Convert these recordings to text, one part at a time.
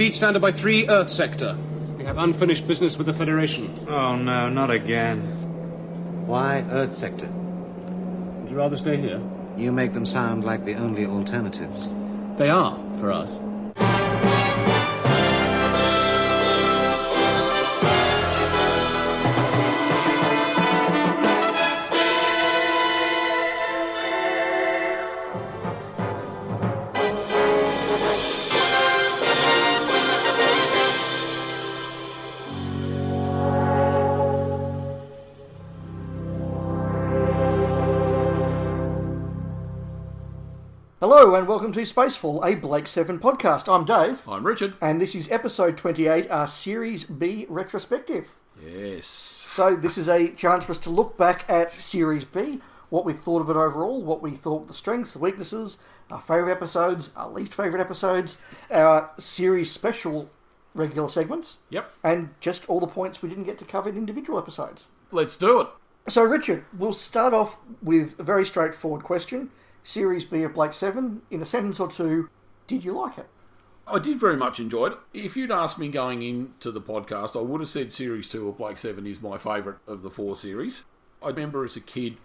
Speed standard by 3, Earth sector. We have unfinished business with the Federation. Oh no, not again. Why Earth sector? Would you rather stay here? You make them sound like the only alternatives. They are, for us. Hello and welcome to Spacefall, a Blake 7 podcast. I'm Dave, I'm Richard. and this is episode 28, our Series B retrospective. Yes. So, this is a chance for us to look back at Series B, what we thought of it overall, what we thought the strengths, the weaknesses, our favourite episodes, our least favourite episodes, our series special regular segments, Yep. and just all the points we didn't get to cover in individual episodes. Let's do it. So, Richard, we'll start off with a very straightforward question. Series B of Blake 7, in a sentence or two, did you like it? I did very much enjoy it. If you'd asked me going into the podcast, I would have said Series 2 of Blake 7 is my favourite of the four series. I remember as a kid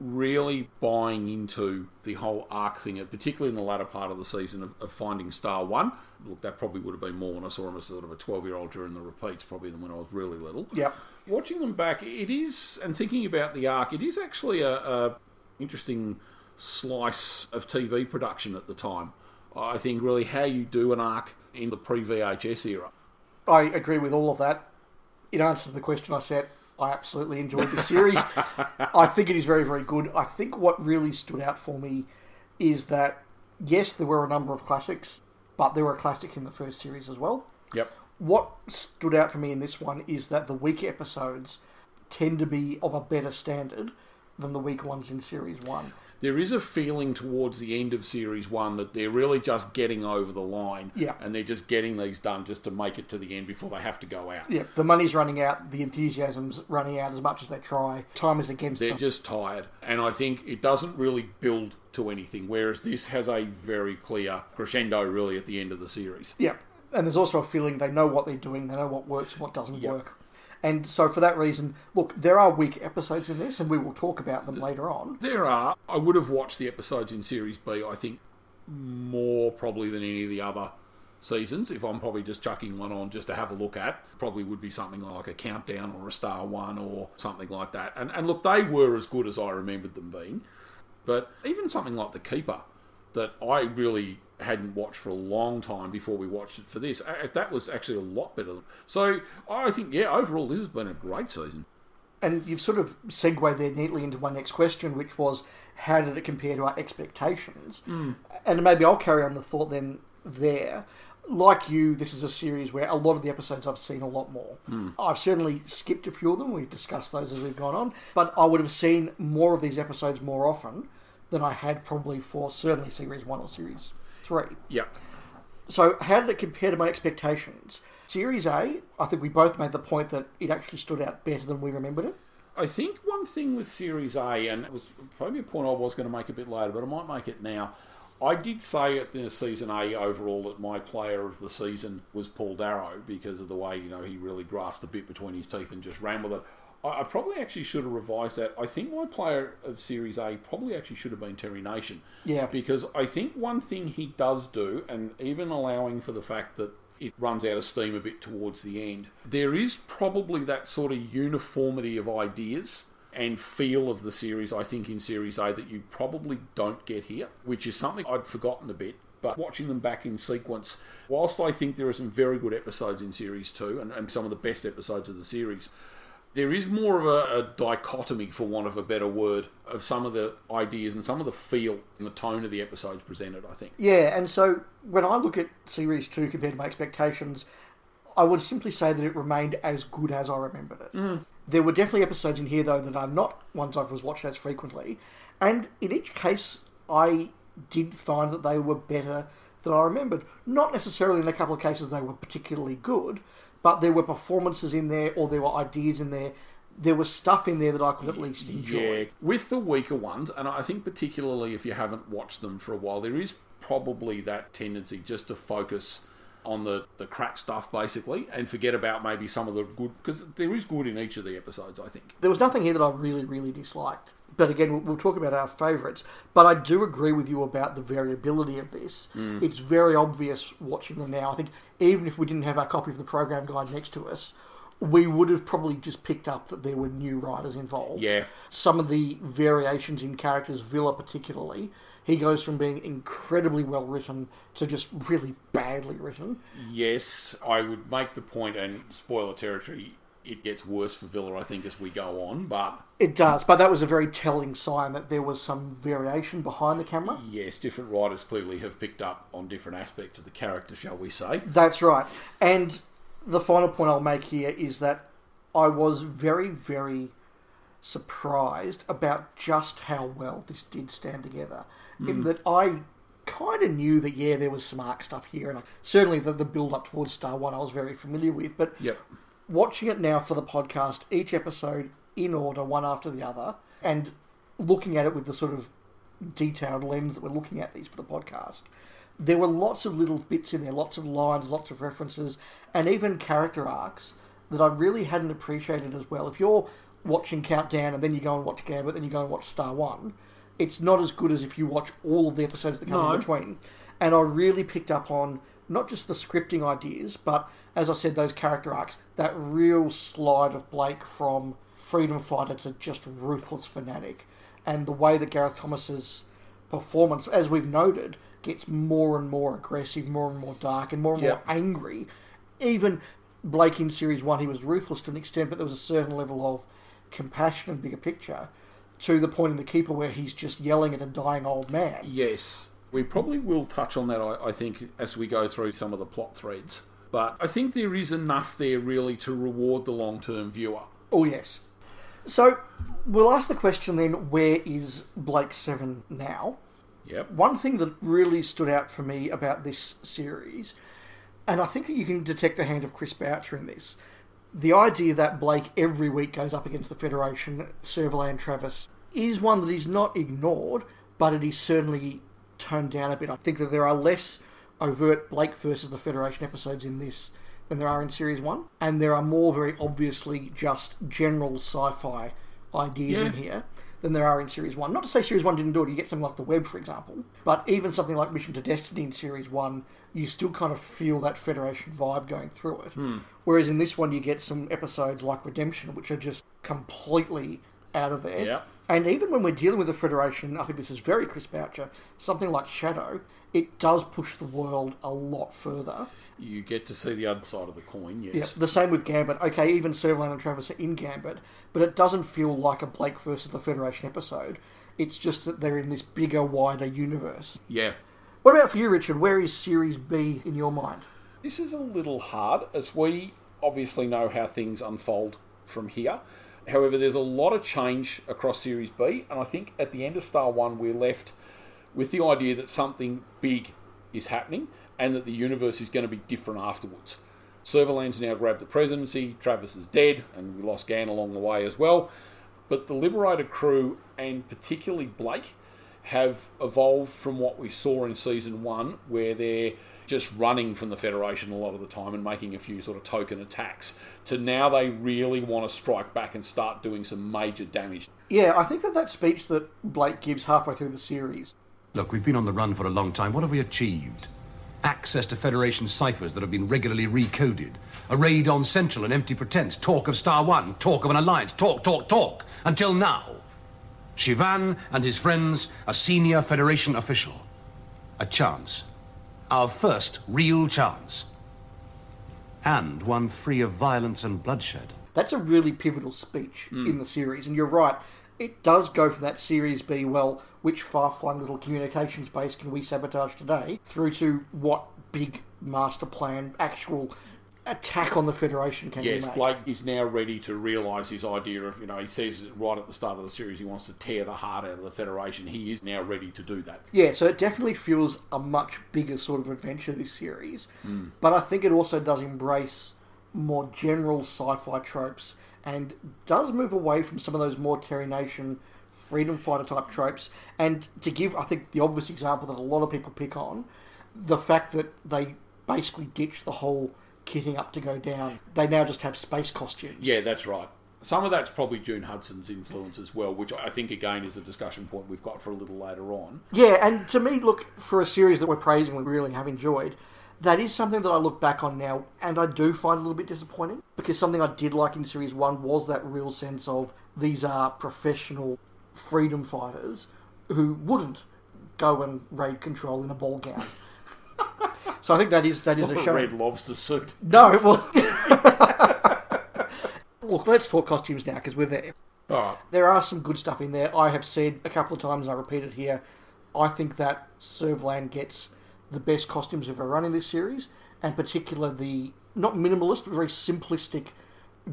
really buying into the whole arc thing, particularly in the latter part of the season of, of finding Star 1. Look, that probably would have been more when I saw him as sort of a 12 year old during the repeats, probably than when I was really little. Yep. Watching them back, it is, and thinking about the arc, it is actually a, a interesting slice of TV production at the time. I think really how you do an arc in the pre VHS era. I agree with all of that. In answer to the question I set, I absolutely enjoyed the series. I think it is very, very good. I think what really stood out for me is that, yes, there were a number of classics, but there were classics in the first series as well. Yep. What stood out for me in this one is that the weak episodes tend to be of a better standard than the weak ones in series one. There is a feeling towards the end of series one that they're really just getting over the line. Yeah. And they're just getting these done just to make it to the end before they have to go out. Yeah, the money's running out, the enthusiasm's running out as much as they try. Time is against them. They're just tired. And I think it doesn't really build to anything, whereas this has a very clear crescendo really at the end of the series. Yeah, and there's also a feeling they know what they're doing, they know what works what doesn't work. And so, for that reason, look, there are weak episodes in this, and we will talk about them later on. There are. I would have watched the episodes in Series B, I think, more probably than any of the other seasons. If I'm probably just chucking one on just to have a look at, probably would be something like a Countdown or a Star One or something like that. And, and look, they were as good as I remembered them being. But even something like The Keeper, that I really hadn't watched for a long time before we watched it for this, that was actually a lot better. So I think, yeah, overall, this has been a great season. And you've sort of segued there neatly into my next question, which was how did it compare to our expectations? Mm. And maybe I'll carry on the thought then there. Like you, this is a series where a lot of the episodes I've seen a lot more. Mm. I've certainly skipped a few of them. We've discussed those as we've gone on. But I would have seen more of these episodes more often than I had probably for certainly Series 1 or Series 3. Yeah. So, how did it compare to my expectations? Series A, I think we both made the point that it actually stood out better than we remembered it. I think one thing with Series A, and it was probably a point I was going to make a bit later, but I might make it now. I did say at the season A overall that my player of the season was Paul Darrow because of the way you know he really grasped the bit between his teeth and just ran with it. I I probably actually should have revised that. I think my player of Series A probably actually should have been Terry Nation. Yeah. Because I think one thing he does do, and even allowing for the fact that it runs out of steam a bit towards the end, there is probably that sort of uniformity of ideas and feel of the series, I think, in Series A that you probably don't get here, which is something I'd forgotten a bit. But watching them back in sequence, whilst I think there are some very good episodes in Series 2 and, and some of the best episodes of the series, there is more of a, a dichotomy, for want of a better word, of some of the ideas and some of the feel and the tone of the episodes presented, I think. Yeah, and so when I look at Series 2 compared to my expectations, I would simply say that it remained as good as I remembered it. Mm. There were definitely episodes in here, though, that are not ones I've was watched as frequently, and in each case, I did find that they were better than I remembered. Not necessarily in a couple of cases they were particularly good, but there were performances in there or there were ideas in there. There was stuff in there that I could at least enjoy. Yeah, with the weaker ones, and I think particularly if you haven't watched them for a while, there is probably that tendency just to focus on the, the crap stuff basically and forget about maybe some of the good because there is good in each of the episodes I think There was nothing here that I really, really disliked. But again, we'll, we'll talk about our favourites. But I do agree with you about the variability of this. Mm. It's very obvious watching them now. I think even if we didn't have our copy of the program guide next to us, we would have probably just picked up that there were new writers involved. yeah Some of the variations in characters, Vila particularly, he goes from being incredibly well written to just really badly written. yes I would make the point and spoiler territory it gets worse for Vila I think as we go on but It does, but that was a very telling sign that there was some variation behind the camera. yes different writers clearly have picked up on different aspects of the character shall we say That's right. And the final point I'll make here is that I was very, very surprised about just how well this did stand together. In hmm. that I kind of knew that, yeah, there was some arc stuff here, and I, certainly the, the build up towards Star One I was very familiar with. But yep watching it now for the podcast, each episode in order, one after the other, and looking at it with the sort of detailed lens that we're looking at these for the podcast, there were lots of little bits in there, lots of lines, lots of references, and even character arcs that I really hadn't appreciated as well. If you're watching Countdown and then you go and watch Gambit, then you go and watch Star One, it's not as good as if you watch all of the episodes that come No. in between. And I really picked up on not just the scripting ideas, but as I said, those character arcs, that real slide of Blake from freedom fighter to just ruthless fanatic, and the way that Gareth Thomas's performance, as we've noted, gets more and more aggressive, more and more dark, and more and more angry. Even Blake in series one, he was ruthless to an extent, but there was a certain level of compassion and bigger picture. To the point in the keeper where he's just yelling at a dying old man. Yes, we probably will touch on that, I, I think, as we go through some of the plot threads. But I think there is enough there really to reward the long term viewer. Oh, yes. So, we'll ask the question then where is Blake Seven now? Yep. One thing that really stood out for me about this series, and I think that you can detect the hand of Chris Boucher in this, the idea that Blake every week goes up against the Federation, Servalan Travis, is one that is not ignored, but it is certainly toned down a bit. I think that there are less overt Blake versus the Federation episodes in this than there are in Series 1, and there are more very obviously just general sci fi ideas in here than there are in Series 1. Not to say Series 1 didn't do it, you get something like The Web, for example, but even something like Mission to Destiny in Series 1, you still kind of feel that Federation vibe going through it. Hmm. Whereas in this one, you get some episodes like Redemption, which are just completely out of there. Yeah. And even when we're dealing with the Federation, I think this is very Chris Boucher, something like Shadow, it does push the world a lot further. You get to see the other side of the coin, yes. the same with Gambit. Okay, even Servalan and Travis are in Gambit, but it doesn't feel like a Blake versus the Federation episode. It's just that they're in this bigger, wider universe. Yeah. What about for you, Richard? Where is Series B in your mind? This is a little hard as we obviously know how things unfold from here. However, there's a lot of change across Series B, and I think at the end of Star 1, we're left with the idea that something big is happening and that the universe is going to be different afterwards. Servalan's now grabbed the presidency, Travis is dead, and we lost Gan along the way as well. But the Liberator crew, and particularly Blake, have evolved from what we saw in season one, where they're just running from the Federation a lot of the time and making a few sort of token attacks, to now they really want to strike back and start doing some major damage. Yeah, I think that that speech that Blake gives halfway through the series, Look, we've been on the run for a long time. What have we achieved? Access to Federation ciphers that have been regularly recoded. A raid on Central, and empty pretense. Talk of Star One. Talk of an alliance. Talk, talk, talk. Until now. Shivan and his friends, a senior Federation official. A chance. Our first real chance. And one free of violence and bloodshed. That's a really pivotal speech hmm. in the series, and you're right. It does go from that series B, well, which far flung little communications base can we sabotage today, through to what big master plan, actual attack on the Federation can Yes. Blake is now ready to realise his idea of, you know, he says right at the start of the series he wants to tear the heart out of the Federation. He is now ready to do that. Yeah, so it definitely feels a much bigger sort of adventure, this series. Hmm. But I think it also does embrace more general sci fi tropes and does move away from some of those more Terry Nation freedom fighter type tropes. And to give, I think, the obvious example that a lot of people pick on, the fact that they basically ditch the whole kitting up to go down. They now just have space costumes. Yeah, that's right. Some of that's probably June Hudson's influence as well, which I think again is a discussion point we've got for a little later on. Yeah, and to me, look, for a series that we're praising, we really have enjoyed, that is something that I look back on now and I do find a little bit disappointing because something I did like in Series 1 was that real sense of these are professional freedom fighters who wouldn't go and raid control in a ball gown. So I think that is that is a A show. red lobster suit. No, well. Look, let's talk costumes now because we're there. All right. There are some good stuff in there. I have said a couple of times, and I repeat it here. I think that Servalan gets the best costumes ever run in this series, and particular the not minimalist, but very simplistic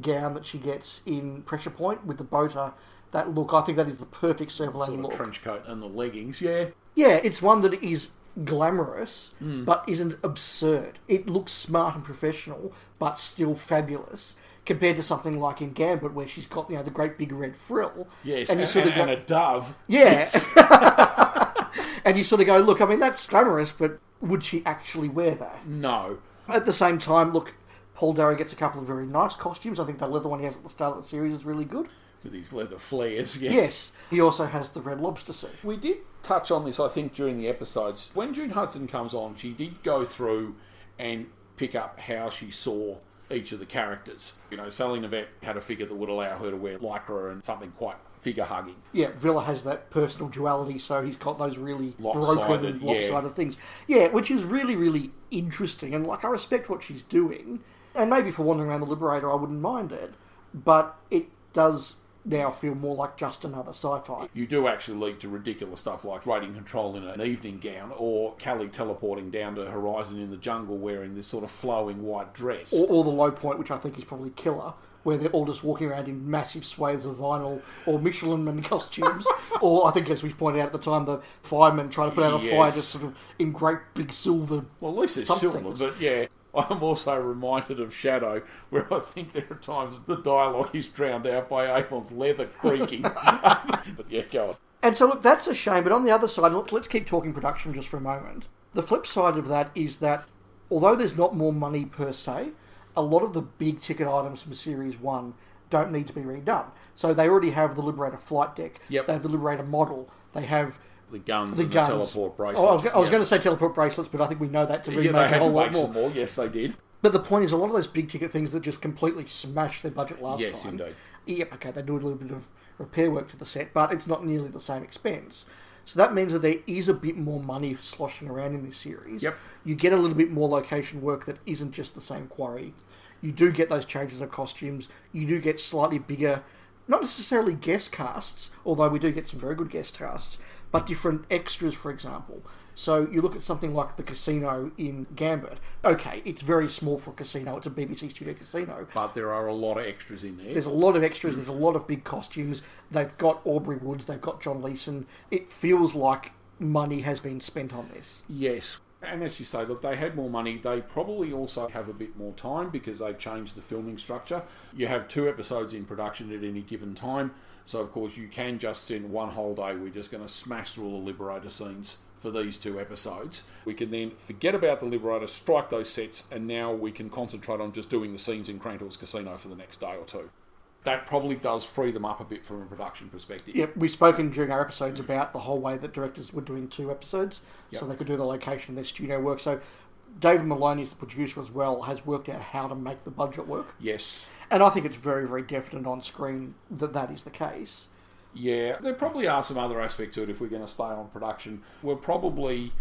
gown that she gets in Pressure Point with the boater. That look, I think that is the perfect Servalan Sort of look. trench coat and the leggings, yeah. Yeah, it's one that is glamorous, Hmm. but isn't absurd. It looks smart and professional, but still fabulous. Compared to something like in Gambit, where she's got you know the great big red frill, Yes, and and, you sort of go, and a dove. yeah, and you sort of go, look, I mean that's glamorous, but would she actually wear that? No. At the same time, look, Paul Darrow gets a couple of very nice costumes. I think the leather one he has at the start of the series is really good. With these leather flares, yeah. Yes, he also has the red lobster suit. We did touch on this, I think, during the episodes. When June Hudson comes on, she did go through and pick up how she saw each of the characters. You know, Sally Knyvette had a figure that would allow her to wear lycra and something quite figure hugging. Yeah, Vila has that personal duality, so he's got those really Lopsided, broken and yeah. lopsided things. Yeah, which is really, really interesting. And like, I respect what she's doing. And maybe for wandering around the Liberator, I wouldn't mind it. But it does now feel more like just another sci-fi. You do actually lead to ridiculous stuff like raiding control in an evening gown, or Cally teleporting down to Horizon in the jungle wearing this sort of flowing white dress. Or, or the low point, which I think is probably killer, where they're all just walking around in massive swathes of vinyl or Michelin Man costumes. or I think, as we pointed out at the time, the firemen trying to put out a fire just sort of in great big silver Well, at least it's silver, but yeah. I'm also reminded of Shadow, where I think there are times the dialogue is drowned out by Avon's leather creaking. but yeah, go on. And so, look, that's a shame. But on the other side, look, let's keep talking production just for a moment. The flip side of that is that although there's not more money per se, a lot of the big ticket items from Series 1 don't need to be redone. So they already have the Liberator flight deck, Yep. they have the Liberator model, they have The guns the and guns. the teleport bracelets. Oh, I was, I was going to say teleport bracelets, but I think we know that to Yeah, remake they a whole lot more. more. Yes, they did. But the point is, a lot of those big ticket things that just completely smashed their budget last Yes, time. indeed. Yep, okay, they do a little bit of repair work to the set, but it's not nearly the same expense. So that means that there is a bit more money sloshing around in this series. Yep. You get a little bit more location work that isn't just the same quarry. You do get those changes of costumes. You do get slightly bigger, not necessarily guest casts, although we do get some very good guest casts, but different extras, for example. So you look at something like the casino in Gambit. Okay, it's very small for a casino. It's a BBC Studio casino. But there are a lot of extras in there. There's a lot of extras. There's a lot of big costumes. They've got Aubrey Woods. They've got John Leeson. It feels like money has been spent on this. Yes. And as you say, look, they had more money. They probably also have a bit more time because they've changed the filming structure. You have two episodes in production at any given time. So, of course, you can just send one whole day. We're just going to smash through all the Liberator scenes for these two episodes. We can then forget about the Liberator, strike those sets, and now we can concentrate on just doing the scenes in Krantor's Casino for the next day or two. That probably does free them up a bit from a production perspective. Yep, we've spoken during our episodes about the whole way that directors were doing two episodes, so they could do the location and their studio work. So David Maloney, is the producer as well, has worked out how to make the budget work, Yes. and I think it's very, very definite on screen that that is the case. Yeah, there probably are some other aspects to it if we're going to stay on production. We're probably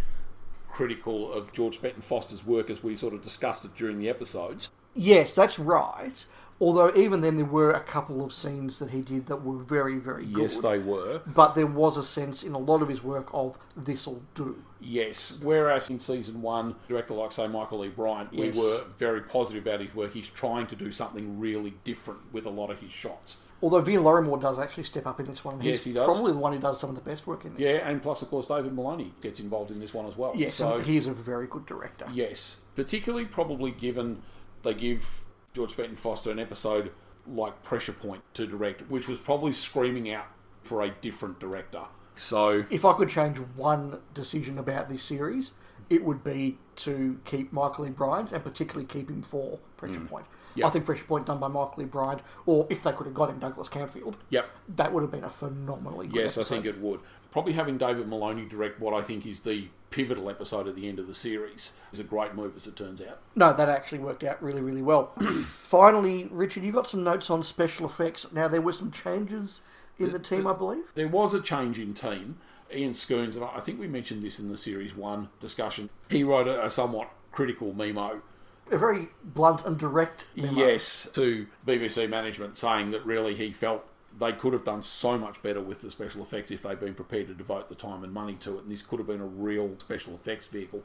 critical of George Spenton-Foster's work as we sort of discussed it during the episodes. Yes, that's right. Although even then, there were a couple of scenes that he did that were very, very good. Yes, they were. But there was a sense in a lot of his work of this'll do. Yes. Whereas in season one, director like, say, Michael E. Briant, Yes. we were very positive about his work. He's trying to do something really different with a lot of his shots. Although Vere Lorrimer does actually step up in this one. Yes, He's he does. Probably the one who does some of the best work in this. Yeah, and plus, of course, David Maloney gets involved in this one as well. Yes, so, he's a very good director. Yes, particularly probably given they give George Spenton-Foster an episode like Pressure Point to direct, which was probably screaming out for a different director. So If I could change one decision about this series, it would be to keep Michael E. Briant and particularly keep him for Pressure mm. Point. Yeah. I think Pressure Point done by Michael E. Briant, or if they could have got him Douglas Camfield, Yep. that would have been a phenomenally good Yes, I think it would. Probably having David Maloney direct what I think is the pivotal episode at the end of the series is a great move, as it turns out. No, that actually worked out really, really well. Finally, Richard, you got some notes on special effects. Now, there were some changes in the team, I believe. There was a change in team. Ian Scoones, and I think we mentioned this in the Series 1 discussion, he wrote a, a somewhat critical memo A very blunt and direct memo. Yes, to BBC management saying that really he felt they could have done so much better with the special effects if they'd been prepared to devote the time and money to it, and this could have been a real special effects vehicle.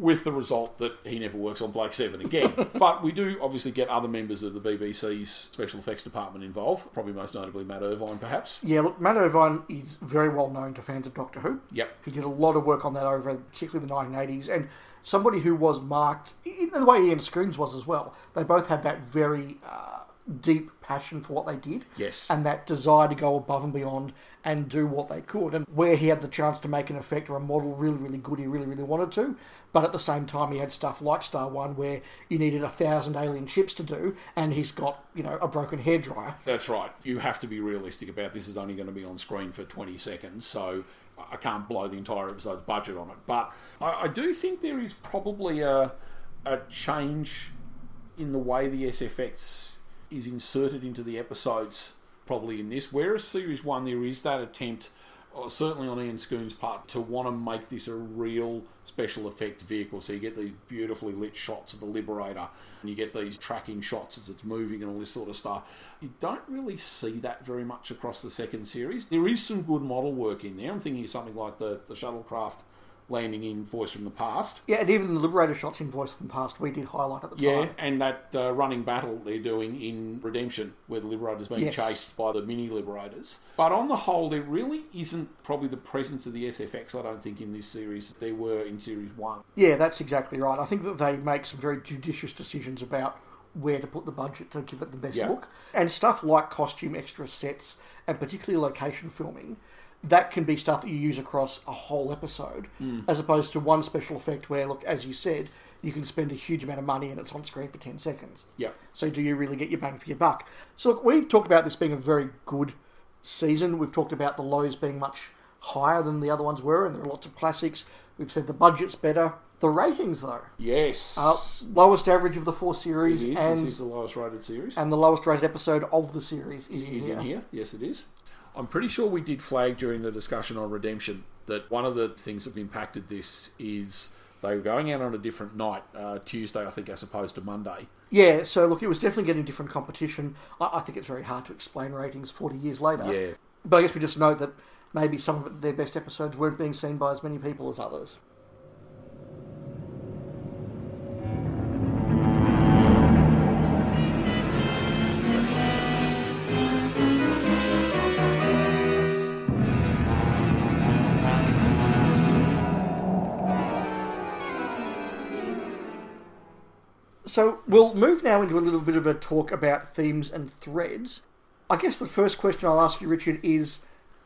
With the result that he never works on Blake Seven again. but we do obviously get other members of the BBC's special effects department involved, probably most notably Matt Irvine, perhaps. Yeah, look, Matt Irvine is very well known to fans of Doctor Who. Yep. He did a lot of work on that over, particularly the 1980s, and somebody who was marked in the way Ian Scoones was as well. They both had that very uh, deep passion for what they did, Yes. and that desire to go above and beyond and do what they could. And where he had the chance to make an effect or a model really, really good, he really, really wanted to. But at the same time, he had stuff like Star One where you needed a thousand alien ships to do, and he's got you know a broken hairdryer. That's right. You have to be realistic about this. Is only going to be on screen for 20 seconds, so I can't blow the entire episode's budget on it. But I, I do think there is probably a, a change in the way the SFX is inserted into the episodes, probably in this. Whereas Series 1, there is that attempt, uh, certainly on Ian Scoones' part, to want to make this a real special effects vehicle. So you get these beautifully lit shots of the Liberator, and you get these tracking shots as it's moving and all this sort of stuff. You don't really see that very much across the second series. There is some good model work in there. I'm thinking of something like the, the shuttlecraft landing in Voice from the Past. Yeah, and even the Liberator shots in Voice from the Past we did highlight at the Yeah, time. Yeah, and that uh, running battle they're doing in Redemption, where the Liberator's being Yes. chased by the mini Liberators. But on the whole, there really isn't probably the presence of the SFX, I don't think, in this series there were in Series 1. Yeah, that's exactly right. I think that they make some very judicious decisions about where to put the budget to give it the best Yeah. look. And stuff like costume extra sets and particularly location filming, that can be stuff that you use across a whole episode, as opposed to one special effect where, look, as you said, you can spend a huge amount of money and it's on screen for 10 seconds. Yeah. So do you really get your bang for your buck? So look, we've talked about this being a very good season. We've talked about the lows being much higher than the other ones were, and there are lots of classics. We've said the budget's better. The ratings, though, Yes. uh, lowest average of the four series, is. and This is the lowest rated series. and the lowest rated episode of the series is, in here. in here. Yes, it is. I'm pretty sure we did flag during the discussion on Redemption that one of the things that impacted this is they were going out on a different night, uh, Tuesday, I think, as opposed to Monday. Yeah, so look, it was definitely getting different competition. I, I think it's very hard to explain ratings 40 years later. Yeah. But I guess we just note that maybe some of their best episodes weren't being seen by as many people as others. So we'll move now into a little bit of a talk about themes and threads. I guess the first question I'll ask you, Richard, is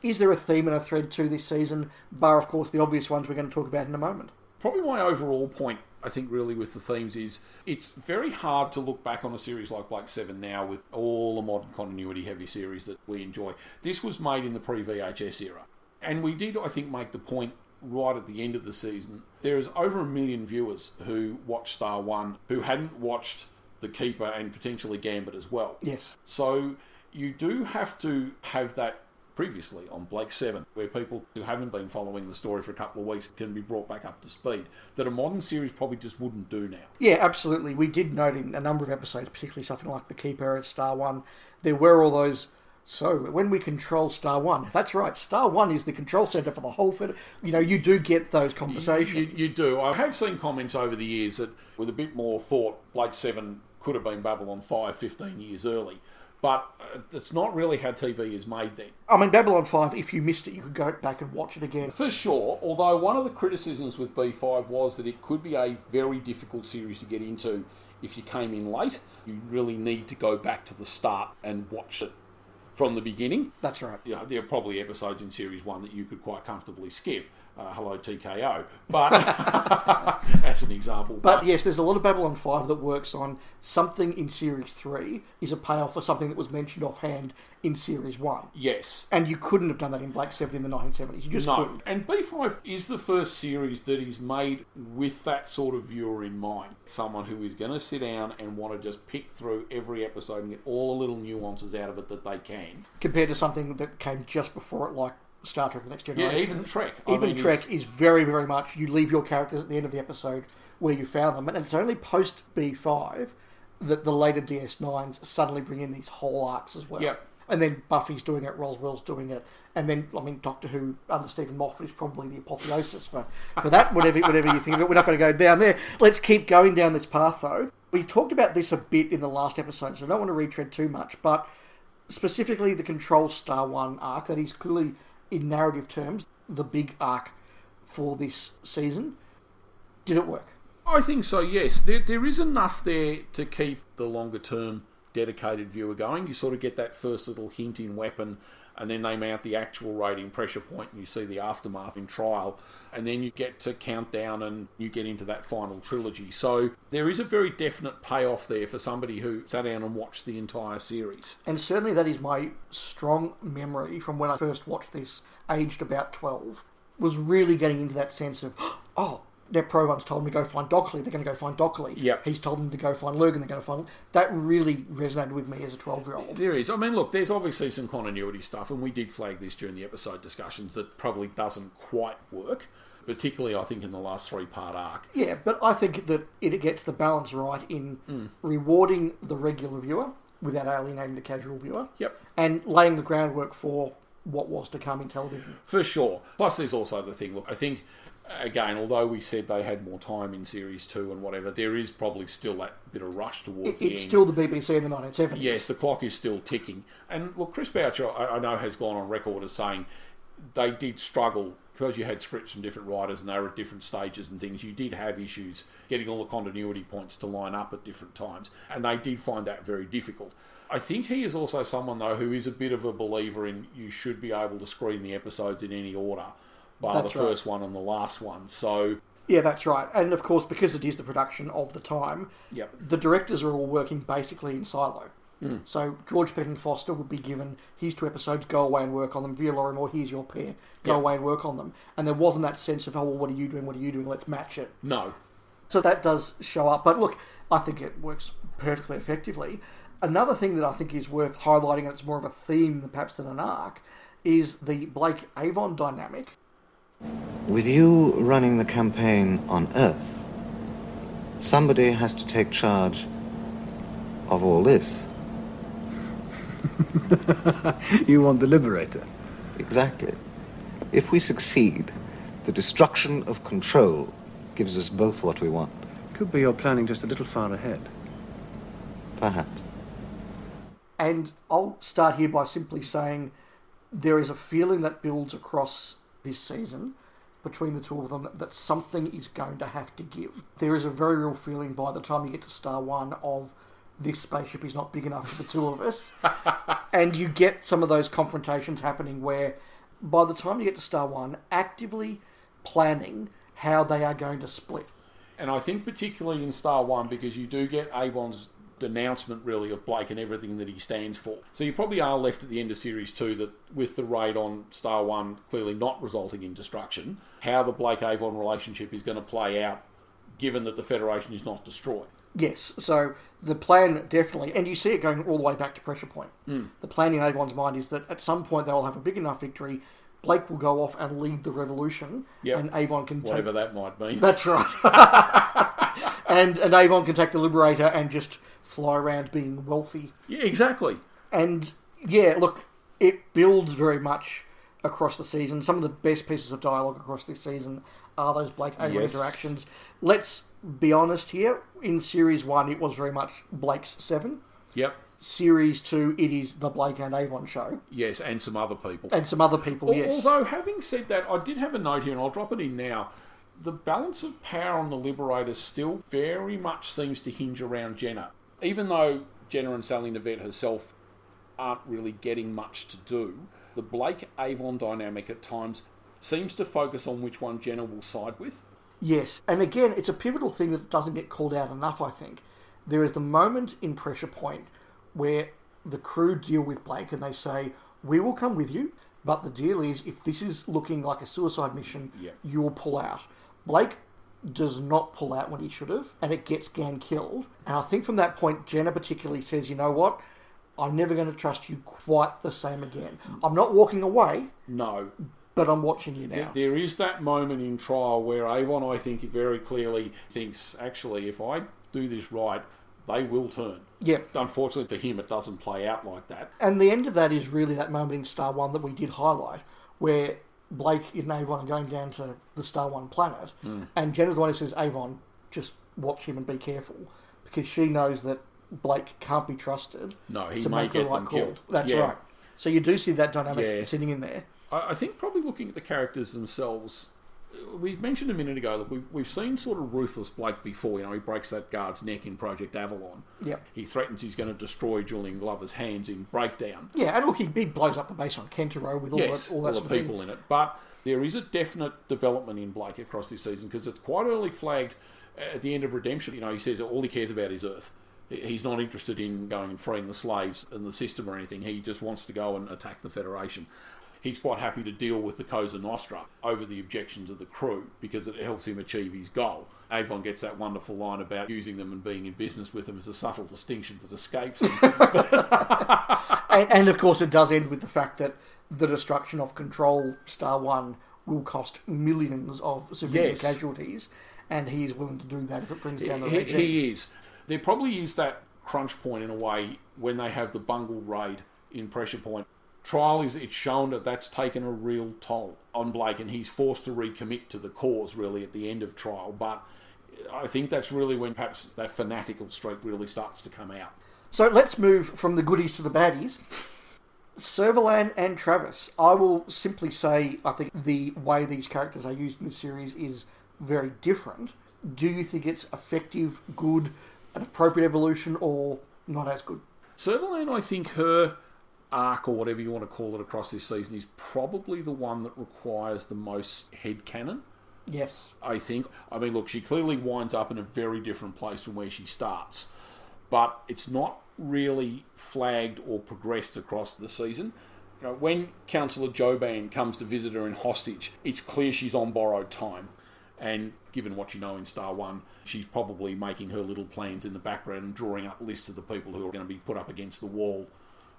is there a theme and a thread to this season, bar, of course, the obvious ones we're going to talk about in a moment? Probably my overall point, I think, really with the themes is it's very hard to look back on a series like Blake Seven now with all the modern continuity heavy series that we enjoy. This was made in the pre VHS era. And we did, I think, make the point right at the end of the season. There is over a million viewers who watched Star One who hadn't watched The Keeper and potentially Gambit as well. Yes. So you do have to have that previously on Blake 7, where people who haven't been following the story for a couple of weeks can be brought back up to speed, that a modern series probably just wouldn't do now. Yeah, absolutely. We did note in a number of episodes, particularly something like The Keeper at Star One, there were all those. So when we control Star One, that's right. Star One is the control center for the whole. Fed- you know, you do get those conversations. You, you do. I have seen comments over the years that, with a bit more thought, Blake 7 could have been Babylon 5 15 years early. But uh, it's not really how TV is made then. I mean, Babylon Five. If you missed it, you could go back and watch it again. For sure, although one of the criticisms with B5 was that it could be a very difficult series to get into if you came in late. You really need to go back to the start and watch it from the beginning. That's right. You know, there are probably episodes in series one that you could quite comfortably skip. Uh, hello TKO, but as an example. But yes, there's a lot of Babylon 5 that works on something in Series 3 is a payoff for something that was mentioned offhand in Series 1. yes, And you couldn't have done that in Blake 7 in the 1970s. You just no, couldn't. and B5 is the first series that is made with that sort of viewer in mind. Someone who is going to sit down and want to just pick through every episode and get all the little nuances out of it that they can. Compared to something that came just before it, like Star Trek The Next Generation. Yeah, even Trek. I Even mean, Trek is- is very, very much you leave your characters at the end of the episode where you found them. And it's only post B5 that the later DS9s suddenly bring in these whole arcs as well. Yep. And then Buffy's doing it, Roswell's doing it, and then I mean Doctor Who under Steven Moffat is probably the apotheosis for, for that. Whatever whatever you think of it, we're not going to go down there. Let's keep going down this path though. We talked about this a bit in the last episode, so I don't want to retread too much. But specifically, the Control Star One arc that is clearly in narrative terms the big arc for this season. Did it work? I think so, yes. There, there is enough there to keep the longer term dedicated viewer going. You sort of get that first little hint in weapon, and then they mount the actual rating pressure point, and you see the aftermath in trial, and then you get to countdown and you get into that final trilogy. So there is a very definite payoff there for somebody who sat down and watched the entire series. And certainly that is my strong memory from when I first watched this, aged about 12, was really getting into that sense of, oh, Ned Provan's told them to go find Docholli, they're going to go find Docholli. Yep. He's told them to go find Lurgan, they're going to find... That really resonated with me as a 12-year-old. There is. I mean, look, there's obviously some continuity stuff, and we did flag this during the episode discussions that probably doesn't quite work, particularly, I think, in the last three part arc. Yeah, but I think that it gets the balance right in mm. rewarding the regular viewer without alienating the casual viewer. Yep. And laying the groundwork for what was to come in television. For sure. Plus, there's also the thing. Look, I think again, although we said they had more time in series two and whatever, there is probably still that bit of rush towards It, the it's end. still the BBC in the 1970s. Yes, the clock is still ticking. And look, Chris Boucher, I, I know, has gone on record as saying they did struggle because you had scripts from different writers and they were at different stages and things. You did have issues getting all the continuity points to line up at different times, and they did find that very difficult. I think he is also someone though who is a bit of a believer in you should be able to screen the episodes in any order, bar That's the right. first one and the last one. So Yeah, that's right. And of course, because it is the production of the time, Yep. the directors are all working basically in silo. Hmm. So George Spenton-Foster would be given his two episodes, go away and work on them. Vere Lorrimer, here's your pair, go Yep. away and work on them. And there wasn't that sense of, oh, well, what are you doing? What are you doing? Let's match it. no, So that does show up. But look, I think it works perfectly effectively. Another thing that I think is worth highlighting, and it's more of a theme than perhaps than an arc, is the Blake Avon dynamic. With you running the campaign on Earth, somebody has to take charge of all this. You want the Liberator? Exactly. If we succeed, the destruction of control gives us both what we want. Could be you're planning just a little far ahead. Perhaps. And I'll start here by simply saying there is a feeling that builds across this season between the two of them that something is going to have to give. There is a very real feeling by the time you get to Star One of this spaceship is not big enough for the two of us. and you get some of those confrontations happening where by the time you get to Star One, actively planning how they are going to split. And I think particularly in Star One because you do get Avon's denouncement really of Blake and everything that he stands for. So you probably are left at the end of series two that with the raid on Star One clearly not resulting in destruction, how the Blake Avon relationship is going to play out given that the Federation is not destroyed. Yes, so the plan definitely, and you see it going all the way back to Pressure Point. Hmm. The plan in Avon's mind is that at some point they will have a big enough victory. Blake will go off and lead the revolution, Yep. and Avon can Whatever take. that might mean. That's right. and and Avon can take the Liberator and just fly around being wealthy. Yeah, exactly. And yeah, look, it builds very much across the season. Some of the best pieces of dialogue across this season are those Blake and Avon Yes. interactions. Let's be honest here. In series one, it was very much Blake's seven. Yep. Series two, it is the Blake and Avon show, Yes, and some other people. and some other people. Al- yes, Although, having said that, I did have a note here, and I'll drop it in now. The balance of power on the Liberator still very much seems to hinge around Jenna. Even though Jenna and Sally Knyvette herself aren't really getting much to do, the Blake Avon dynamic at times seems to focus on which one Jenna will side with. Yes, and again, it's a pivotal thing that doesn't get called out enough, I think. There is the moment in Pressure Point where the crew deal with Blake and they say, We will come with you, but the deal is if this is looking like a suicide mission, Yeah. you will pull out. Blake does not pull out when he should have, and it gets Gan killed. And I think from that point, Jenna particularly says, You know what? I'm never going to trust you quite the same again. I'm not walking away, No, but I'm watching you now. There- is that moment in trial where Avon, I think, very clearly thinks, actually, if I do this right, they will turn. Yeah. Unfortunately for him, it doesn't play out like that. And the end of that is really that moment in Star One that we did highlight, where Blake and Avon are going down to the Star One planet, Hmm. and Jenna's the one who says, Avon, just watch him and be careful, because she knows that Blake can't be trusted. No, he to may make the get right them call. killed. That's Yeah. right. So you do see that dynamic Yeah. sitting in there. I, I think probably looking at the characters themselves, uh, we've mentioned a minute ago that we've, we've seen sort of ruthless Blake before. You know, he breaks that guard's neck in Project Avalon. Yep. He threatens he's going to destroy Julian Glover's hands in Breakdown. Yeah, and look, he, he blows up the base on Centero with all yes, that, all all, the people thing. in it. But there is a definite development in Blake across this season because it's quite early flagged at the end of Redemption. You know, he says all he cares about is Earth. He's not interested in going and freeing the slaves and the system or anything. He just wants to go and attack the Federation. He's quite happy to deal with the Cosa Nostra over the objections of the crew because it helps him achieve his goal. Avon gets that wonderful line about using them and being in business with them as a subtle distinction that escapes him. And, and of course, it does end with the fact that the destruction of Control Star One will cost millions of civilian Yes. casualties, and he is willing to do that if it brings down the he, regime. he is. There probably is that crunch point in a way when they have the bungle raid in Pressure Point. Trial is it's shown that that's taken a real toll on Blake, and he's forced to recommit to the cause really at the end of trial. But I think that's really when perhaps that fanatical streak really starts to come out. So let's move from the goodies to the baddies. Servalan and Travis. I will simply say I think the way these characters are used in the series is very different. Do you think it's effective, good, an appropriate evolution, or not as good? Servalan, I think her arc or whatever you want to call it across this season is probably the one that requires the most head headcanon. Yes. I think. I mean, look, she clearly winds up in a very different place from where she starts, but it's not really flagged or progressed across the season. You know, when Councillor Joban comes to visit her in hostage, it's clear she's on borrowed time. And given what you know in Star One, she's probably making her little plans in the background and drawing up lists of the people who are going to be put up against the wall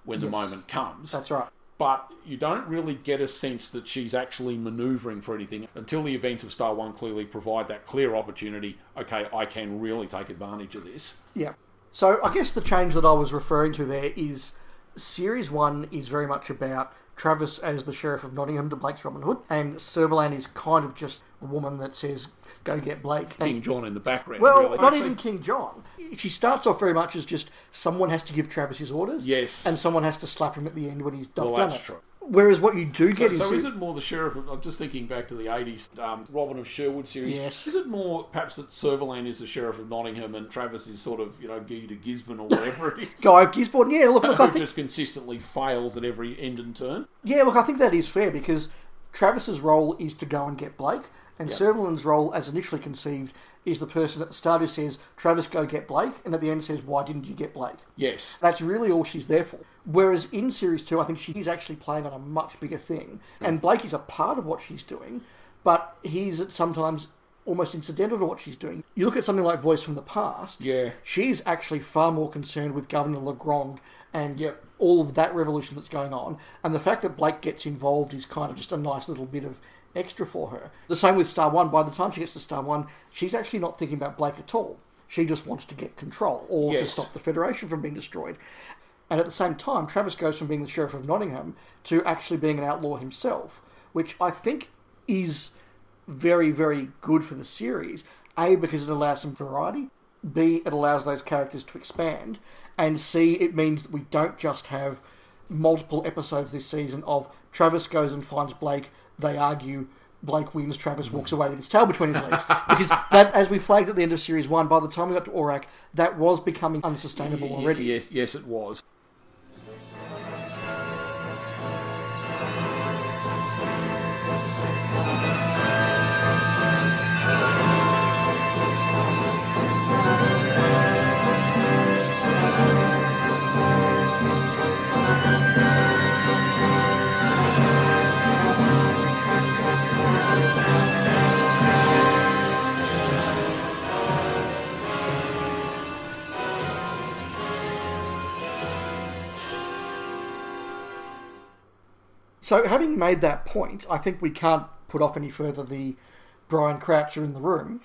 when the moment comes That's right. but you don't really get a sense that she's actually manoeuvring for anything until the events of Star One clearly provide that clear opportunity. Okay, I can really take advantage of this. Yeah. So I guess the change that I was referring to there is Series 1 is very much about Travis as the Sheriff of Nottingham to Blake's Robin Hood, and Servalan is kind of just a woman that says, go get Blake. King John in the background. well, really. not even King John. She starts off very much as just someone has to give Travis his orders. Yes. And someone has to slap him at the end when he's not Well, done that's it. true. Whereas what you do So, get so into is it more the sheriff? Of, I'm just thinking back to the '80s um, Robin of Sherwood series. Yes. Is it more perhaps that Servalan is the sheriff of Nottingham and Travis is sort of you know Guy de Gisborne or whatever it is, Guy of Gisborne? Yeah, look, look, I who think just consistently fails at every end and turn? Yeah, look, I think that is fair because Travis's role is to go and get Blake, and Yep. Servalan's role, as initially conceived, is the person at the start who says, Travis, go get Blake, and at the end says, why didn't you get Blake? Yes. That's really all she's there for. Whereas in Series 2, I think she's actually playing on a much bigger thing, mm. and Blake is a part of what she's doing, but he's at sometimes almost incidental to what she's doing. You look at something like Voice from the Past, Yeah. she's actually far more concerned with Governor Legrand and Yep. all of that revolution that's going on. And the fact that Blake gets involved is kind of just a nice little bit of extra for her. The same with Star One. By the time she gets to Star One, she's actually not thinking about Blake at all. She just wants to get control or to stop the Federation from being destroyed. And at the same time, Travis goes from being the Sheriff of Nottingham to actually being an outlaw himself, which I think is very, very good for the series. A, because it allows some variety. B, it allows those characters to expand. And C, it means that we don't just have multiple episodes this season of Travis goes and finds Blake, they argue, Blake wins, Travis walks away with his tail between his legs. Because that, as we flagged at the end of series one, by the time we got to Orac, that was becoming unsustainable already. Yes, yes, it was. So, having made that point, I think we can't put off any further the Brian Croucher in the room.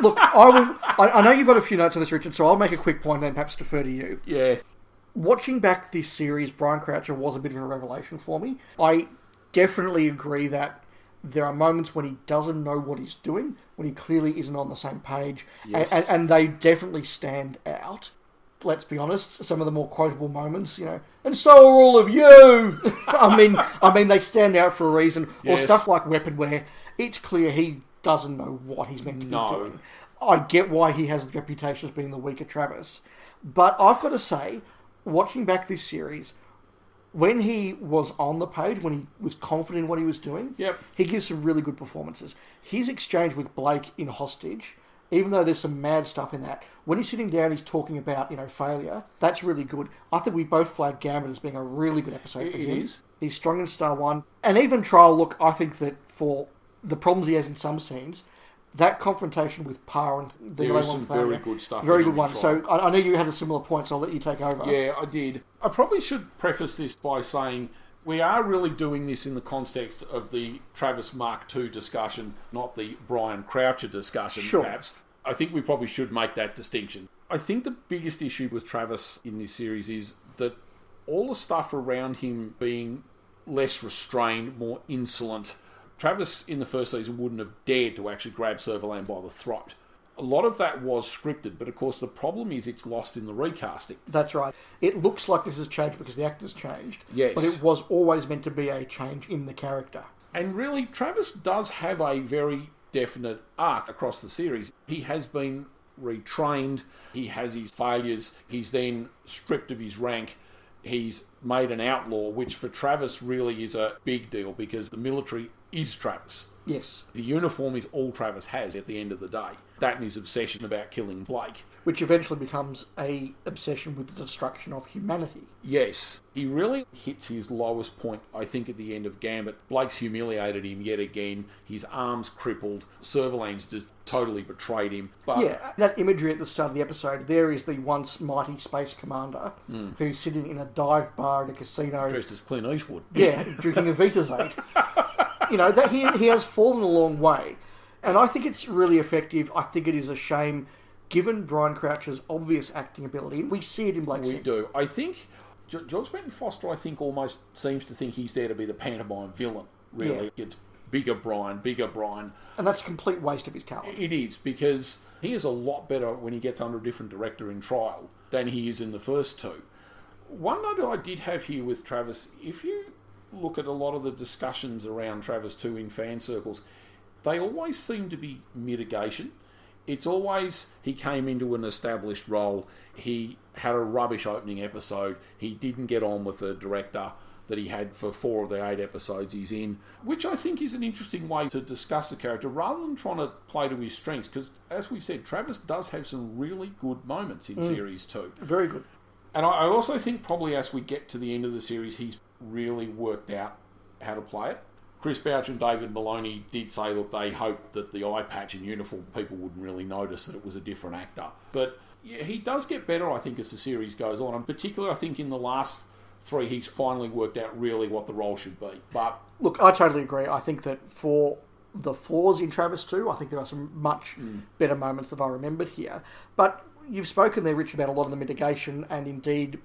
Look, I will. I, I know you've got a few notes on this, Richard, so I'll make a quick point and then perhaps defer to you. Yeah. Watching back this series, Brian Croucher was a bit of a revelation for me. I definitely agree that there are moments when he doesn't know what he's doing, when he clearly isn't on the same page, Yes. and, and, and they definitely stand out. Let's be honest, some of the more quotable moments, you know, and so are all of you. I mean, I mean, they stand out for a reason. Or stuff like Weapon, where it's clear he doesn't know what he's meant to No. be doing. I get why he has the reputation as being the weaker Travis, but I've got to say, watching back this series, when he was on the page, when he was confident in what he was doing, Yep. he gives some really good performances. His exchange with Blake in Hostage, even though there's some mad stuff in that, when he's sitting down, he's talking about you know failure. That's really good. I think we both flagged Gambit as being a really good episode for It him. is. He's strong in Star One, and even Trial. Look, I think that for the problems he has in some scenes. That confrontation with Pa and the There Delay is One some failure, very good stuff Very good one. Trial. So I, I know you had a similar point, so I'll let you take over. Yeah, I did. I probably should preface this by saying we are really doing this in the context of the Travis Mark II discussion, not the Brian Croucher discussion, Sure. perhaps. I think we probably should make that distinction. I think the biggest issue with Travis in this series is that all the stuff around him being less restrained, more insolent. Travis in the first season wouldn't have dared to actually grab Servalan by the throat. A lot of that was scripted, but of course the problem is it's lost in the recasting. That's right. It looks like this has changed because the actor's changed. Yes. But it was always meant to be a change in the character. And really, Travis does have a very definite arc across the series. He has been retrained, he has his failures, he's then stripped of his rank, he's made an outlaw, which for Travis really is a big deal because the military is Travis. Yes. The uniform is all Travis has at the end of the day. That and his obsession about killing Blake. Which eventually becomes a obsession with the destruction of humanity. Yes, he really hits his lowest point, I think, at the end of Gambit. Blake's humiliated him yet again. His arms crippled. Servalan's just totally betrayed him. But Yeah, that imagery at the start of the episode, there is the once mighty space commander hmm. who's sitting in a dive bar at a casino. dressed as Clint Eastwood. Yeah, drinking a Vitasate. you know, that he, he has fallen a long way. And I think it's really effective. I think it is a shame, given Brian Croucher's obvious acting ability. We see it in Black We do. I think G- George Spenton-Foster, I think, almost seems to think he's there to be the pantomime villain. Really, it's bigger Brian, bigger Brian. And that's a complete waste of his talent. It is because he is a lot better when he gets under a different director in trial than he is in the first two. One note I did have here with Travis, if you look at a lot of the discussions around Travis 2 in fan circles, they always seem to be mitigation. It's always he came into an established role, he had a rubbish opening episode, he didn't get on with the director that he had for four of the eight episodes he's in, which I think is an interesting way to discuss the character rather than trying to play to his strengths. Because, as we've said, Travis does have some really good moments in mm. Series 2. Very good. And I also think probably as we get to the end of the series, he's really worked out how to play it. Chris Boucher and David Maloney did say, look, they hoped that the eye patch and uniform people wouldn't really notice that it was a different actor. But yeah, he does get better, I think, as the series goes on. And particularly, I think in the last three, he's finally worked out really what the role should be. But Look, I totally agree. I think that for the flaws in Travis 2, I think there are some much mm. better moments that I remembered here. But you've spoken there, Rich, about a lot of the mitigation and indeed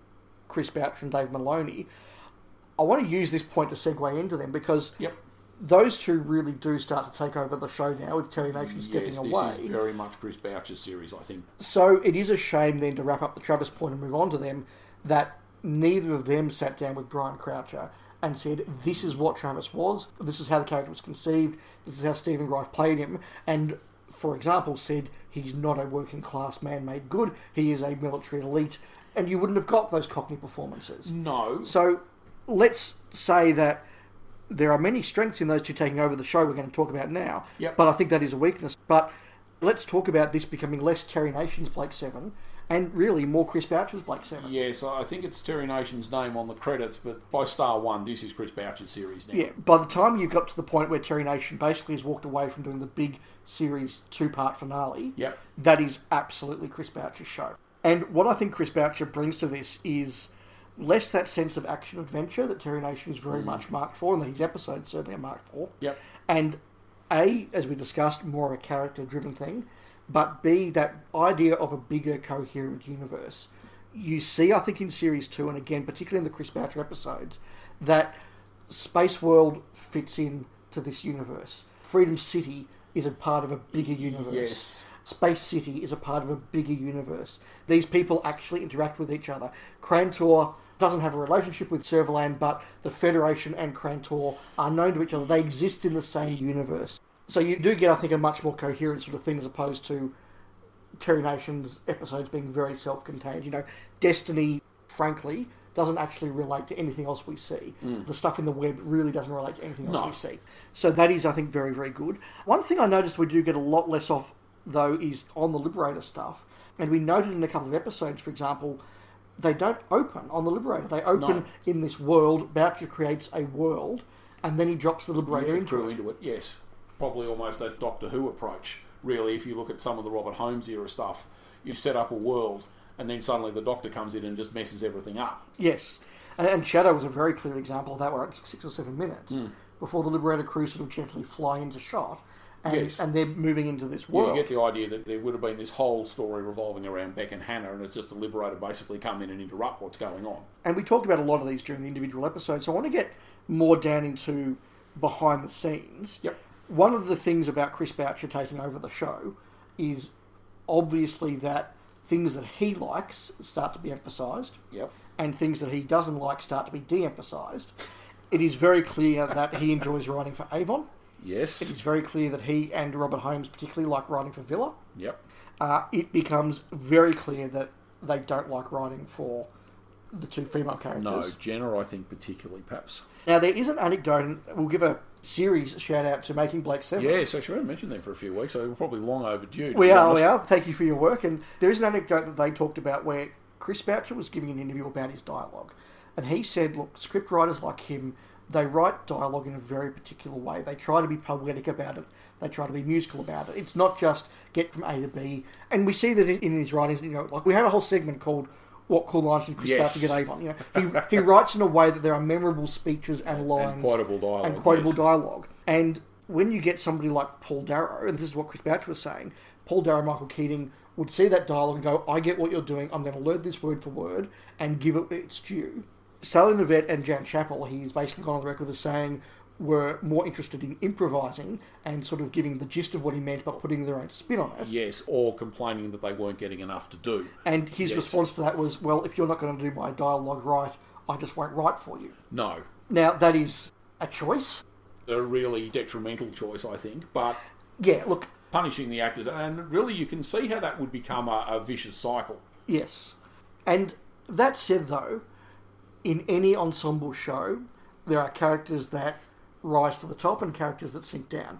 Chris Boucher and Dave Maloney. I want to use this point to segue into them because yep, those two really do start to take over the show now with Terry Nation stepping yes, away. this is very much Chris Boucher's series, I think. So it is a shame then to wrap up the Travis point and move on to them that neither of them sat down with Brian Croucher and said, This is what Travis was, this is how the character was conceived, this is how Stephen Greif played him, and for example, said he's not a working class man made good, he is a military elite, and you wouldn't have got those Cockney performances. No, So let's say that there are many strengths in those two taking over the show we're going to talk about now. Yep. But I think that is a weakness. But let's talk about this becoming less Terry Nation's Blake Seven and really more Chris Boucher's Blake Seven. Yes, I think it's Terry Nation's name on the credits, but by Star One, this is Chris Boucher's series now. Yeah, by the time you've got to the point where Terry Nation basically has walked away from doing the big series two part finale, Yep. that is absolutely Chris Boucher's show. And what I think Chris Boucher brings to this is less that sense of action adventure that Terry Nation is very mm. much marked for, and these episodes certainly are marked for. Yep. And A, as we discussed, more of a character driven thing, but B, that idea of a bigger coherent universe. You see, I think, in series two, and again, particularly in the Chris Boucher episodes, that Space World fits in to this universe. Freedom City is a part of a bigger universe. Yes. Space City is a part of a bigger universe. These people actually interact with each other. Krantor doesn't have a relationship with Servalan, but the Federation and Krantor are known to each other. They exist in the same universe. So you do get, I think, a much more coherent sort of thing as opposed to Terry Nation's episodes being very self-contained. You know, Destiny, frankly, doesn't actually relate to anything else we see. Hmm. The stuff in the web really doesn't relate to anything else No. we see. So that is, I think, very, very good. One thing I noticed we do get a lot less of, though, is on the Liberator stuff. And we noted in a couple of episodes, for example, they don't open on the Liberator. They open No. in this world. Boucher creates a world, and then he drops the Liberator Yeah, into it. into it. Yes, probably almost that Doctor Who approach. Really, if you look at some of the Robert Holmes era stuff, you set up a world, and then suddenly the Doctor comes in and just messes everything up. Yes, and, and Shadow was a very clear example of that, where it's six or seven minutes Hmm. before the Liberator crew sort of gently fly into shot, and, Yes. and they're moving into this Yeah, world. you get the idea that there would have been this whole story revolving around Beck and Hannah, and it's just the Liberator basically come in and interrupt what's going on. And we talked about a lot of these during the individual episodes, so I want to get more down into behind the scenes. Yep. One of the things about Chris Boucher taking over the show is obviously that things that he likes start to be emphasised. Yep. and things that he doesn't like start to be de-emphasised. It is very clear that he enjoys writing for Avon. Yes. It is very clear that he and Robert Holmes particularly like writing for Vila. Yep. Uh, it becomes very clear that they don't like writing for the two female characters. No, Jenna, I think particularly, perhaps. Now there is an anecdote, and we'll give a series shout out to Making Blake Seven. Yes, actually, I haven't mentioned them for a few weeks, so we're probably long overdue. We are, honest. we are. Thank you for your work. And there is an anecdote that they talked about where Chris Boucher was giving an interview about his dialogue. And he said, look, script writers like him, they write dialogue in a very particular way. They try to be poetic about it. They try to be musical about it. It's not just get from A to B. And we see that in his writings, you know, like we had a whole segment called What Cool Lines Did Chris Yes. Boucher Get Avon? You know, he, he writes in a way that there are memorable speeches and lines quotable dialogue, and quotable yes. dialogue. And when you get somebody like Paul Darrow, and this is what Chris Boucher was saying, Paul Darrow, Michael Keating would see that dialogue and go, I get what you're doing, I'm going to learn this word for word and give it its due. Sally Knyvette and Jan Chappell, he's basically gone on the record as saying, were more interested in improvising and sort of giving the gist of what he meant but putting their own spin on it. Yes, or complaining that they weren't getting enough to do. And his Yes. response to that was, well, if you're not going to do my dialogue right, I just won't write for you. No. Now, that is a choice. A really detrimental choice, I think, but Yeah, look, punishing the actors, and really you can see how that would become a, a vicious cycle. Yes. And that said, though, in any ensemble show, there are characters that rise to the top and characters that sink down.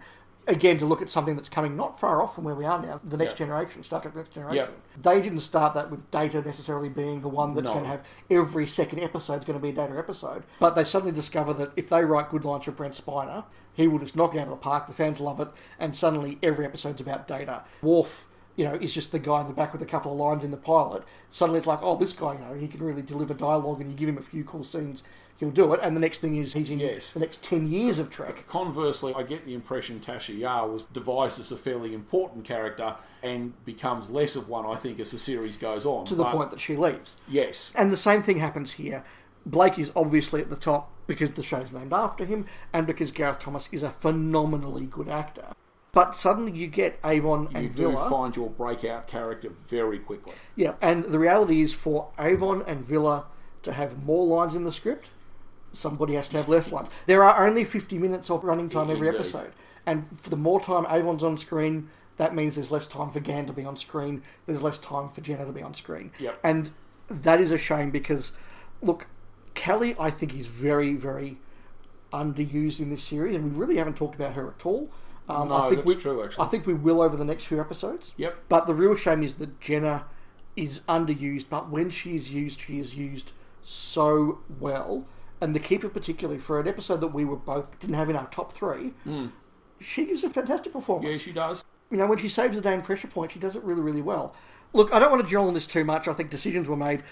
Again, to look at something that's coming not far off from where we are now, the next Yeah. generation, Star Trek Next Generation. Yeah. They didn't start that with Data necessarily being the one that's No. going to have every second episode is going to be a Data episode. But they suddenly discover that if they write good lines for Brent Spiner, he will just knock it out of the park. The fans love it, and suddenly every episode's about Data. Worf you know, is just the guy in the back with a couple of lines in the pilot. Suddenly it's like, oh, this guy, you know, he can really deliver dialogue and you give him a few cool scenes, he'll do it. And the next thing is he's in Yes. the next 10 years of Trek. Conversely, I get the impression Tasha Yar was devised as a fairly important character and becomes less of one, I think, as the series goes on. To the But- point that she leaves. Yes. And the same thing happens here. Blake is obviously at the top because the show's named after him and because Gareth Thomas is a phenomenally good actor. But suddenly you get Avon and You do Vila. find your breakout character very quickly. Yeah, and the reality is for Avon and Vila to have more lines in the script, somebody has to have less lines. There are only 50 minutes of running time every Indeed. episode. And for the more time Avon's on screen, that means there's less time for Gan to be on screen, there's less time for Jenna to be on screen. Yep. And that is a shame because, look, Cally, I think, is very, very underused in this series, and we really haven't talked about her at all. Um, No, I think that's we, true, actually. I think we will over the next few episodes. Yep. But the real shame is that Jenna is underused, but when she is used, she is used so well. And the keeper, particularly for an episode that we were both didn't have in our top three, she gives a fantastic performance. Yeah, she does. You know, when she saves the day in pressure point, she does it really, really well. Look, I don't want to dwell on this too much. I think decisions were made.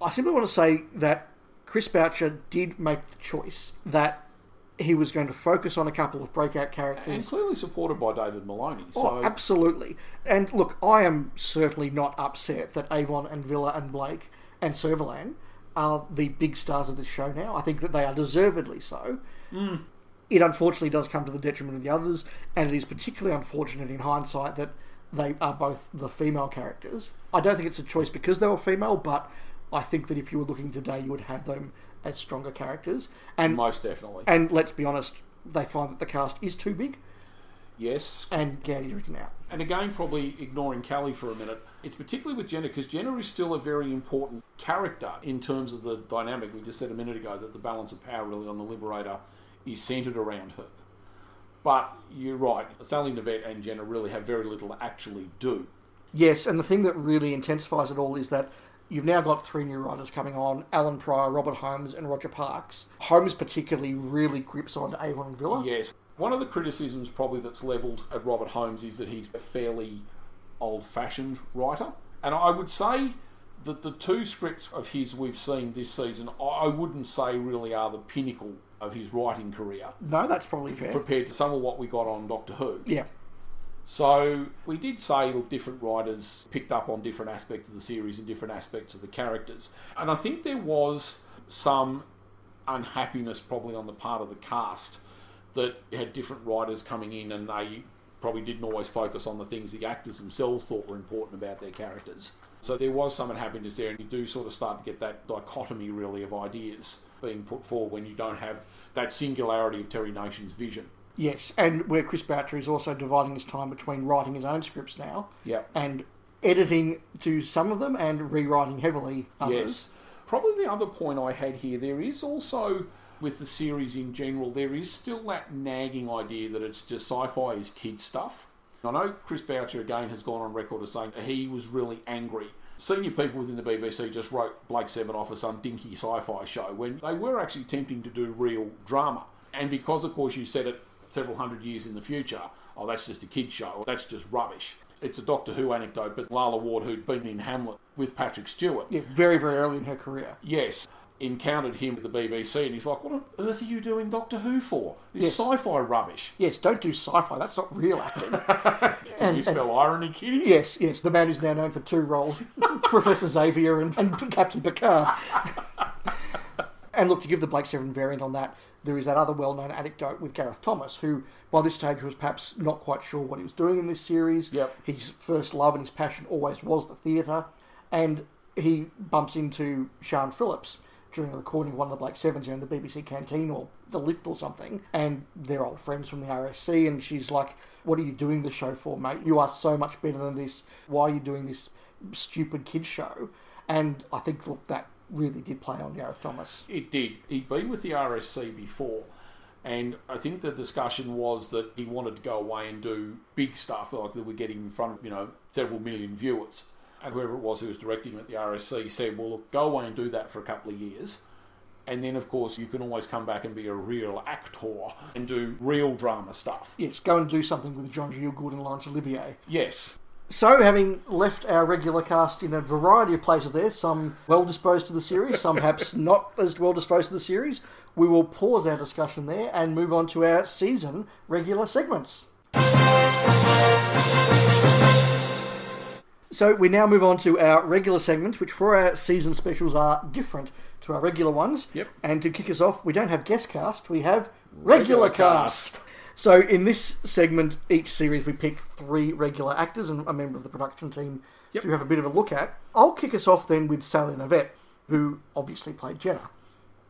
I simply want to say that Chris Boucher did make the choice that he was going to focus on a couple of breakout characters. And clearly supported by David Maloney. Oh, so Oh, absolutely. And look, I am certainly not upset that Avon and Vila and Blake and Servalan are the big stars of this show now. I think that they are deservedly so. Hmm. It unfortunately does come to the detriment of the others, and it is particularly unfortunate in hindsight that they are both the female characters. I don't think it's a choice because they were female, but I think that if you were looking today, you would have them as stronger characters. And most definitely. and let's be honest, they find that the cast is too big, yes. and Gowdy's written out. And again, probably ignoring Cally for a minute, it's particularly with Jenna because Jenna is still a very important character in terms of the dynamic. We just said a minute ago that the balance of power really on the Liberator is centred around her. But you're right, Sally Knyvette and Jenna really have very little to actually do. Yes, and the thing that really intensifies it all is that you've now got three new writers coming on Allan Prior, Robert Holmes, and Roger Parkes. Holmes, particularly, really grips onto Avon Vila. Yes. One of the criticisms probably that's levelled at Robert Holmes is that he's a fairly old fashioned writer. And I would say that the two scripts of his we've seen this season, I wouldn't say really are the pinnacle of his writing career No, that's probably fair. compared to some of what we got on Doctor Who. Yeah. So we did say look, different writers picked up on different aspects of the series and different aspects of the characters. And I think there was some unhappiness probably on the part of the cast that had different writers coming in and they probably didn't always focus on the things the actors themselves thought were important about their characters. So there was some unhappiness there, and you do sort of start to get that dichotomy really of ideas being put forward when you don't have that singularity of Terry Nation's vision. Yes, and where Chris Boucher is also dividing his time between writing his own scripts now Yep. and editing to some of them and rewriting heavily others. Yes. Probably the other point I had here, there is also, with the series in general, there is still that nagging idea that it's just sci fi is kid stuff. I know Chris Boucher again has gone on record as saying he was really angry. Senior people within the BBC just wrote Blake Seven off as some dinky sci fi show when they were actually attempting to do real drama. And because, of course, you said it several hundred years in the future, oh, that's just a kid show, or that's just rubbish. It's a Doctor Who anecdote, but Lalla Ward, who'd been in Hamlet with Patrick Stewart, Yeah, very, very early in her career. yes, encountered him at the BBC, and he's like, "What on earth are you doing Doctor Who for? This Yes. sci-fi rubbish." Yes, don't do sci fi, that's not real acting. Can And- you spell irony, kiddies? Yes, yes, the man who's now known for two roles, Professor Xavier and, and Captain Picard. and look, to give the Blake Seven variant on that, there is that other well-known anecdote with Gareth Thomas, who by this stage was perhaps not quite sure what he was doing in this series. Yep. His first love and his passion always was the theatre, and he bumps into Siân Phillips during the recording of one of the Blake Sevens here in the BBC canteen or the lift or something, and they're old friends from the RSC, and she's like, "What are you doing the show for, mate? You are so much better than this. Why are you doing this stupid kid show?" And I think that really did play on Gareth Thomas. It did. He'd been with the RSC before, and I think the discussion was that he wanted to go away and do big stuff like that we're getting in front of you know several million viewers. And whoever it was who was directing at the RSC said, "Well, look, go away and do that for a couple of years." And then, of course, you can always come back and be a real actor and do real drama stuff. Yes, go and do something with John Gielgud and Laurence Olivier. Yes, So, having left our regular cast in a variety of places there, some well disposed to the series, some perhaps not as well disposed to the series, we will pause our discussion there and move on to our season regular segments. So, we now move on to our regular segments, which for our season specials are different to our regular ones. Yep. And to kick us off, we don't have guest cast, we have regular, Regular cast. So in this segment, each series we pick three regular actors and a member of the production team Yep. to have a bit of a look at. I'll kick us off then with Sally Knyvette, who obviously played Jenna.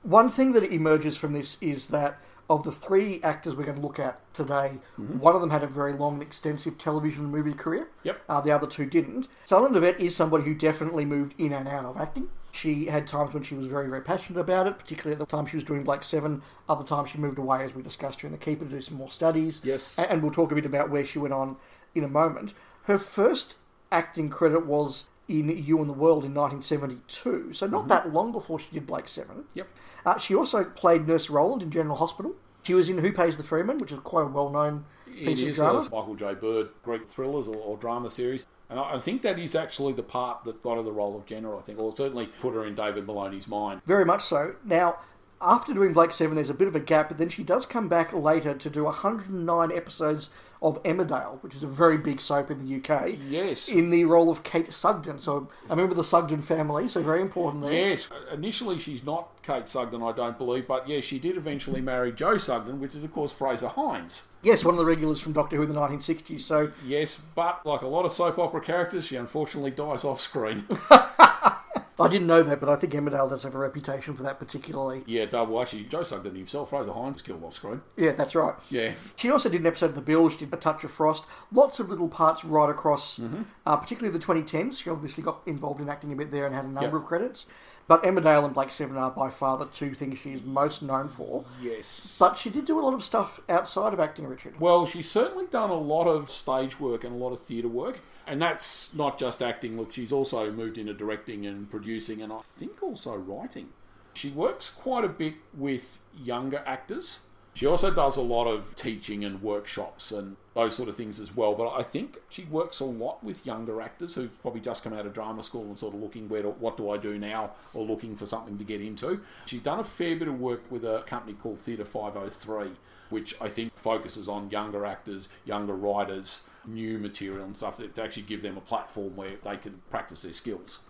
One thing that emerges from this is that of the three actors we're going to look at today, one of them had a very long and extensive television and movie career. Yep. Uh, the other two didn't. Sally Knyvette is somebody who definitely moved in and out of acting. She had times when she was very, very passionate about it, particularly at the time she was doing Blake Seven. Other times she moved away, as we discussed during the Keeper, to do some more studies. Yes. And we'll talk a bit about where she went on in a moment. Her first acting credit was in You and the World in 1972, so not that long before she did Blake Seven. Yep. Uh, she also played Nurse Roland in General Hospital. She was in Who Pays the Ferryman, which is quite a well-known It piece of is drama. those Michael J. Bird Greek thrillers or, or drama series. And I think that is actually the part that got her the role of Jenna, I think, or certainly put her in David Maloney's mind. Very much so. Now, after doing Blake Seven, there's a bit of a gap, but then she does come back later to do 109 episodes of Emmerdale, which is a very big soap in the UK. Yes. In the role of Kate Sugden. So I remember the Sugden family, so very important there. Yes, initially she's not Kate Sugden, I don't believe, but yes, she did eventually marry Joe Sugden, which is, of course, Frazer Hines. Yes, one of the regulars from Doctor Who in the 1960s. So Yes, but like a lot of soap opera characters, she unfortunately dies off screen. I didn't know that, but I think Emmerdale does have a reputation for that particularly. yeah, double actually, Joe Sugden himself, Frazer Hines killed off screen. Yeah, that's right. Yeah. She also did an episode of The Bill. She did A Touch of Frost. Lots of little parts right across, Mm-hmm. uh, particularly the 2010s. She obviously got involved in acting a bit there and had a number Yep. of credits. But Emmerdale and Blake Seven are by far the two things she is most known for. Yes. But she did do a lot of stuff outside of acting, Richard. Well, she's certainly done a lot of stage work and a lot of theatre work. And that's not just acting. Look, she's also moved into directing and producing and I think also writing. She works quite a bit with younger actors. She also does a lot of teaching and workshops and those sort of things as well. But I think she works a lot with younger actors who've probably just come out of drama school and sort of looking where to, what do I do now or looking for something to get into. She's done a fair bit of work with a company called Theatre 503 which I think focuses on younger actors, younger writers, new material and stuff to actually give them a platform where they can practice their skills.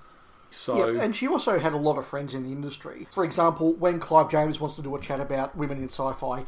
So Yeah, and she also had a lot of friends in the industry. For example, when Clive James wants to do a chat about women in sci-fi,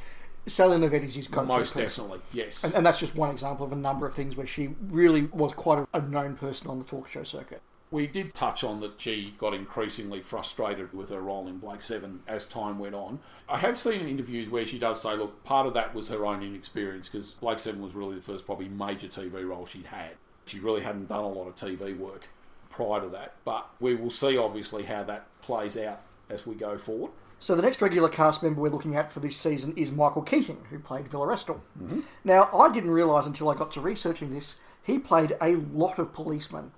Sally is his go-to most person. definitely, yes. And, and that's just one example of a number of things where she really was quite a, a known person on the talk show circuit. we did touch on that she got increasingly frustrated with her role in Blake Seven as time went on. I have seen interviews where she does say, look, part of that was her own inexperience because Blake Seven was really the first probably major TV role she'd had. She really hadn't done a lot of TV work prior to that, but we will see obviously how that plays out as we go forward. So the next regular cast member we're looking at for this season is Michael Keating, who played Vila Restal. Mm-hmm. Now, I didn't realise until I got to researching this, he played a lot of policemen.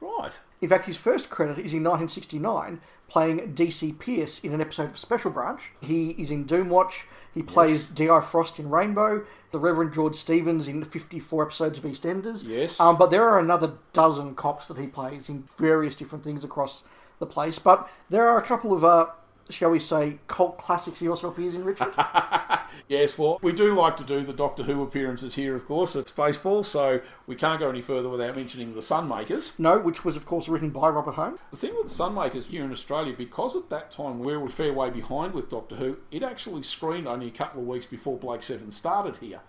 Right. In fact, his first credit is in 1969, playing DC Pierce in an episode of Special Branch. He is in Doomwatch. He plays D.I. Frost in Rainbow. The Reverend George Stevens in 54 episodes of EastEnders. Yes. Um, but there are another dozen cops that he plays in various different things across the place. But there are a couple of, uh, shall we say, cult classics he also appears in, Richard. Yes, well, we do like to do the Doctor Who appearances here, of course, at Spacefall, so we can't go any further without mentioning the Sunmakers. no, which was, of course, written by Robert Holmes. The thing with The Sunmakers here in Australia, because at that time we were a fair way behind with Doctor Who, it actually screened only a couple of weeks before Blake Seven started here.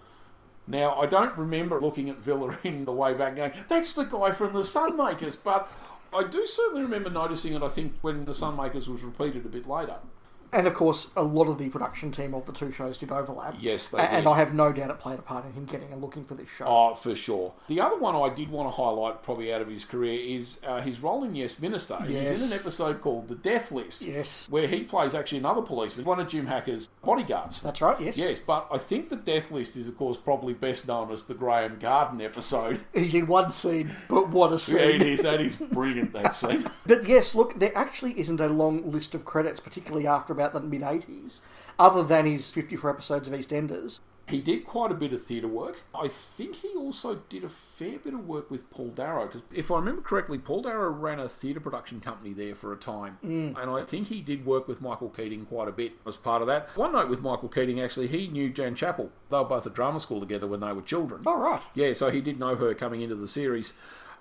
Now, I don't remember looking at Vila in the way back going, that's the guy from the Sunmakers, but I do certainly remember noticing it, I think, when the Sunmakers was repeated a bit later. And of course, a lot of the production team of the two shows did overlap. Yes, they And did. I have no doubt it played a part in him getting a looking for this show. Oh, for sure. The other one I did want to highlight, probably out of his career, is uh, his role in Yes Minister. He's in an episode called The Death List, Yes. where he plays actually another policeman, one of Jim Hacker's bodyguards. That's right, yes. Yes, but I think the Death List is, of course, probably best known as the Graham Garden episode. He's in one scene, but what a Yeah, it scene. is. That is brilliant. That scene. But yes, look, there actually isn't a long list of credits, particularly after about the mid 80s, other than his 54 episodes of EastEnders. He did quite a bit of theatre work. I think he also did a fair bit of work with Paul Darrow, because if I remember correctly, Paul Darrow ran a theatre production company there for a time. Mm. And I think he did work with Michael Keating quite a bit as part of that. One note with Michael Keating, actually, he knew Jan Chappell. They were both at drama school together when they were children. Oh, right. Yeah, so he did know her coming into the series.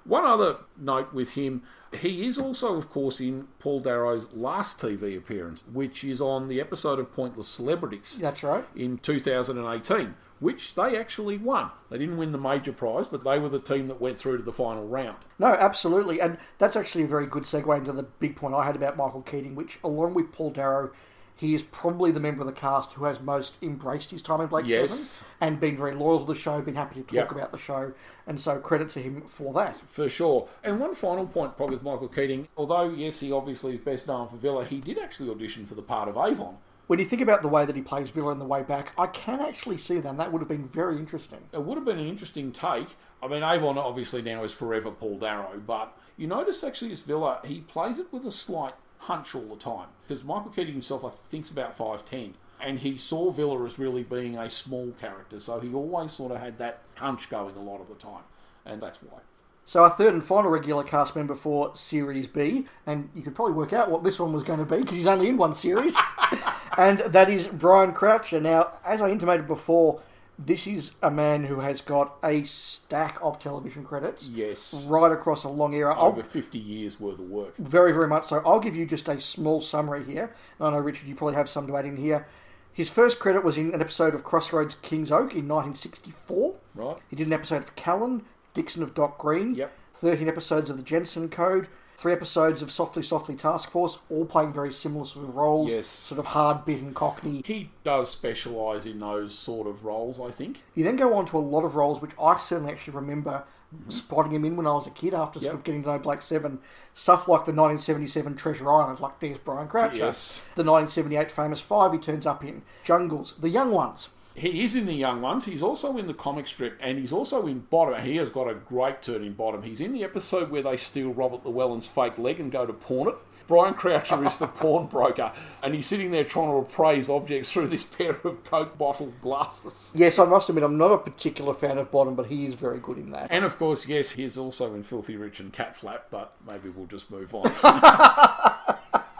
One other note with him, he is also, of course, in Paul Darrow's last TV appearance, which is on the episode of Pointless Celebrities That's right. in 2018, which they actually won. They didn't win the major prize, but they were the team that went through to the final round. No, absolutely. And that's actually a very good segue into the big point I had about Michael Keating, which, along with Paul Darrow, he is probably the member of the cast who has most embraced his time in Blake Yes. Seven and been very loyal to the show, been happy to talk Yep. about the show, and so credit to him for that. For sure. And one final point, probably with Michael Keating, although, yes, he obviously is best known for Vila, he did actually audition for the part of Avon. When you think about the way that he plays Vila in the way back, I can actually see that. and That would have been very interesting. It would have been an interesting take. I mean, Avon obviously now is forever Paul Darrow, but you notice actually as Vila, he plays it with a slight hunch all the time. Because Michael Keating himself, I think, is about 5'10. And he saw Vila as really being a small character, so he always sort of had that hunch going a lot of the time. And that's why. So our third and final regular cast member for Series B, and you could probably work out what this one was going to be because he's only in one series, and that is Brian Croucher. Now, as I intimated before, this is a man who has got a stack of television credits. Yes. Right across a long era. I'll- Over 50 years worth of work. very, very much so. I'll give you just a small summary here. I know, Richard, you probably have some to add in here. His first credit was in an episode of Crossroads King's Oak in 1964. Right. He did an episode of Callan, Dixon of Dock Green. Yep. 13 episodes of the Jensen Code. Three episodes of Softly Softly Task Force, all playing very similar sort of roles. Yes. Sort of hard bitten Cockney. He does specialise in those sort of roles, I think. You then go on to a lot of roles, which I certainly actually remember spotting him in when I was a kid after sort of getting to know Blake Seven. Stuff like the 1977 Treasure Island, like there's Brian Croucher. Yes. The 1978 Famous Five, he turns up in. Jungles, The Young Ones. He is in the young ones. He's also in the comic strip, and he's also in Bottom. He has got a great turn in Bottom. He's in the episode where they steal Robert Llewellyn's fake leg and go to pawn it. Brian Croucher is the pawnbroker, and he's sitting there trying to appraise objects through this pair of Coke bottle glasses. Yes, I must admit, I'm not a particular fan of Bottom, but he is very good in that. And of course, yes, he's also in Filthy Rich and Cat Flap, but maybe we'll just move on.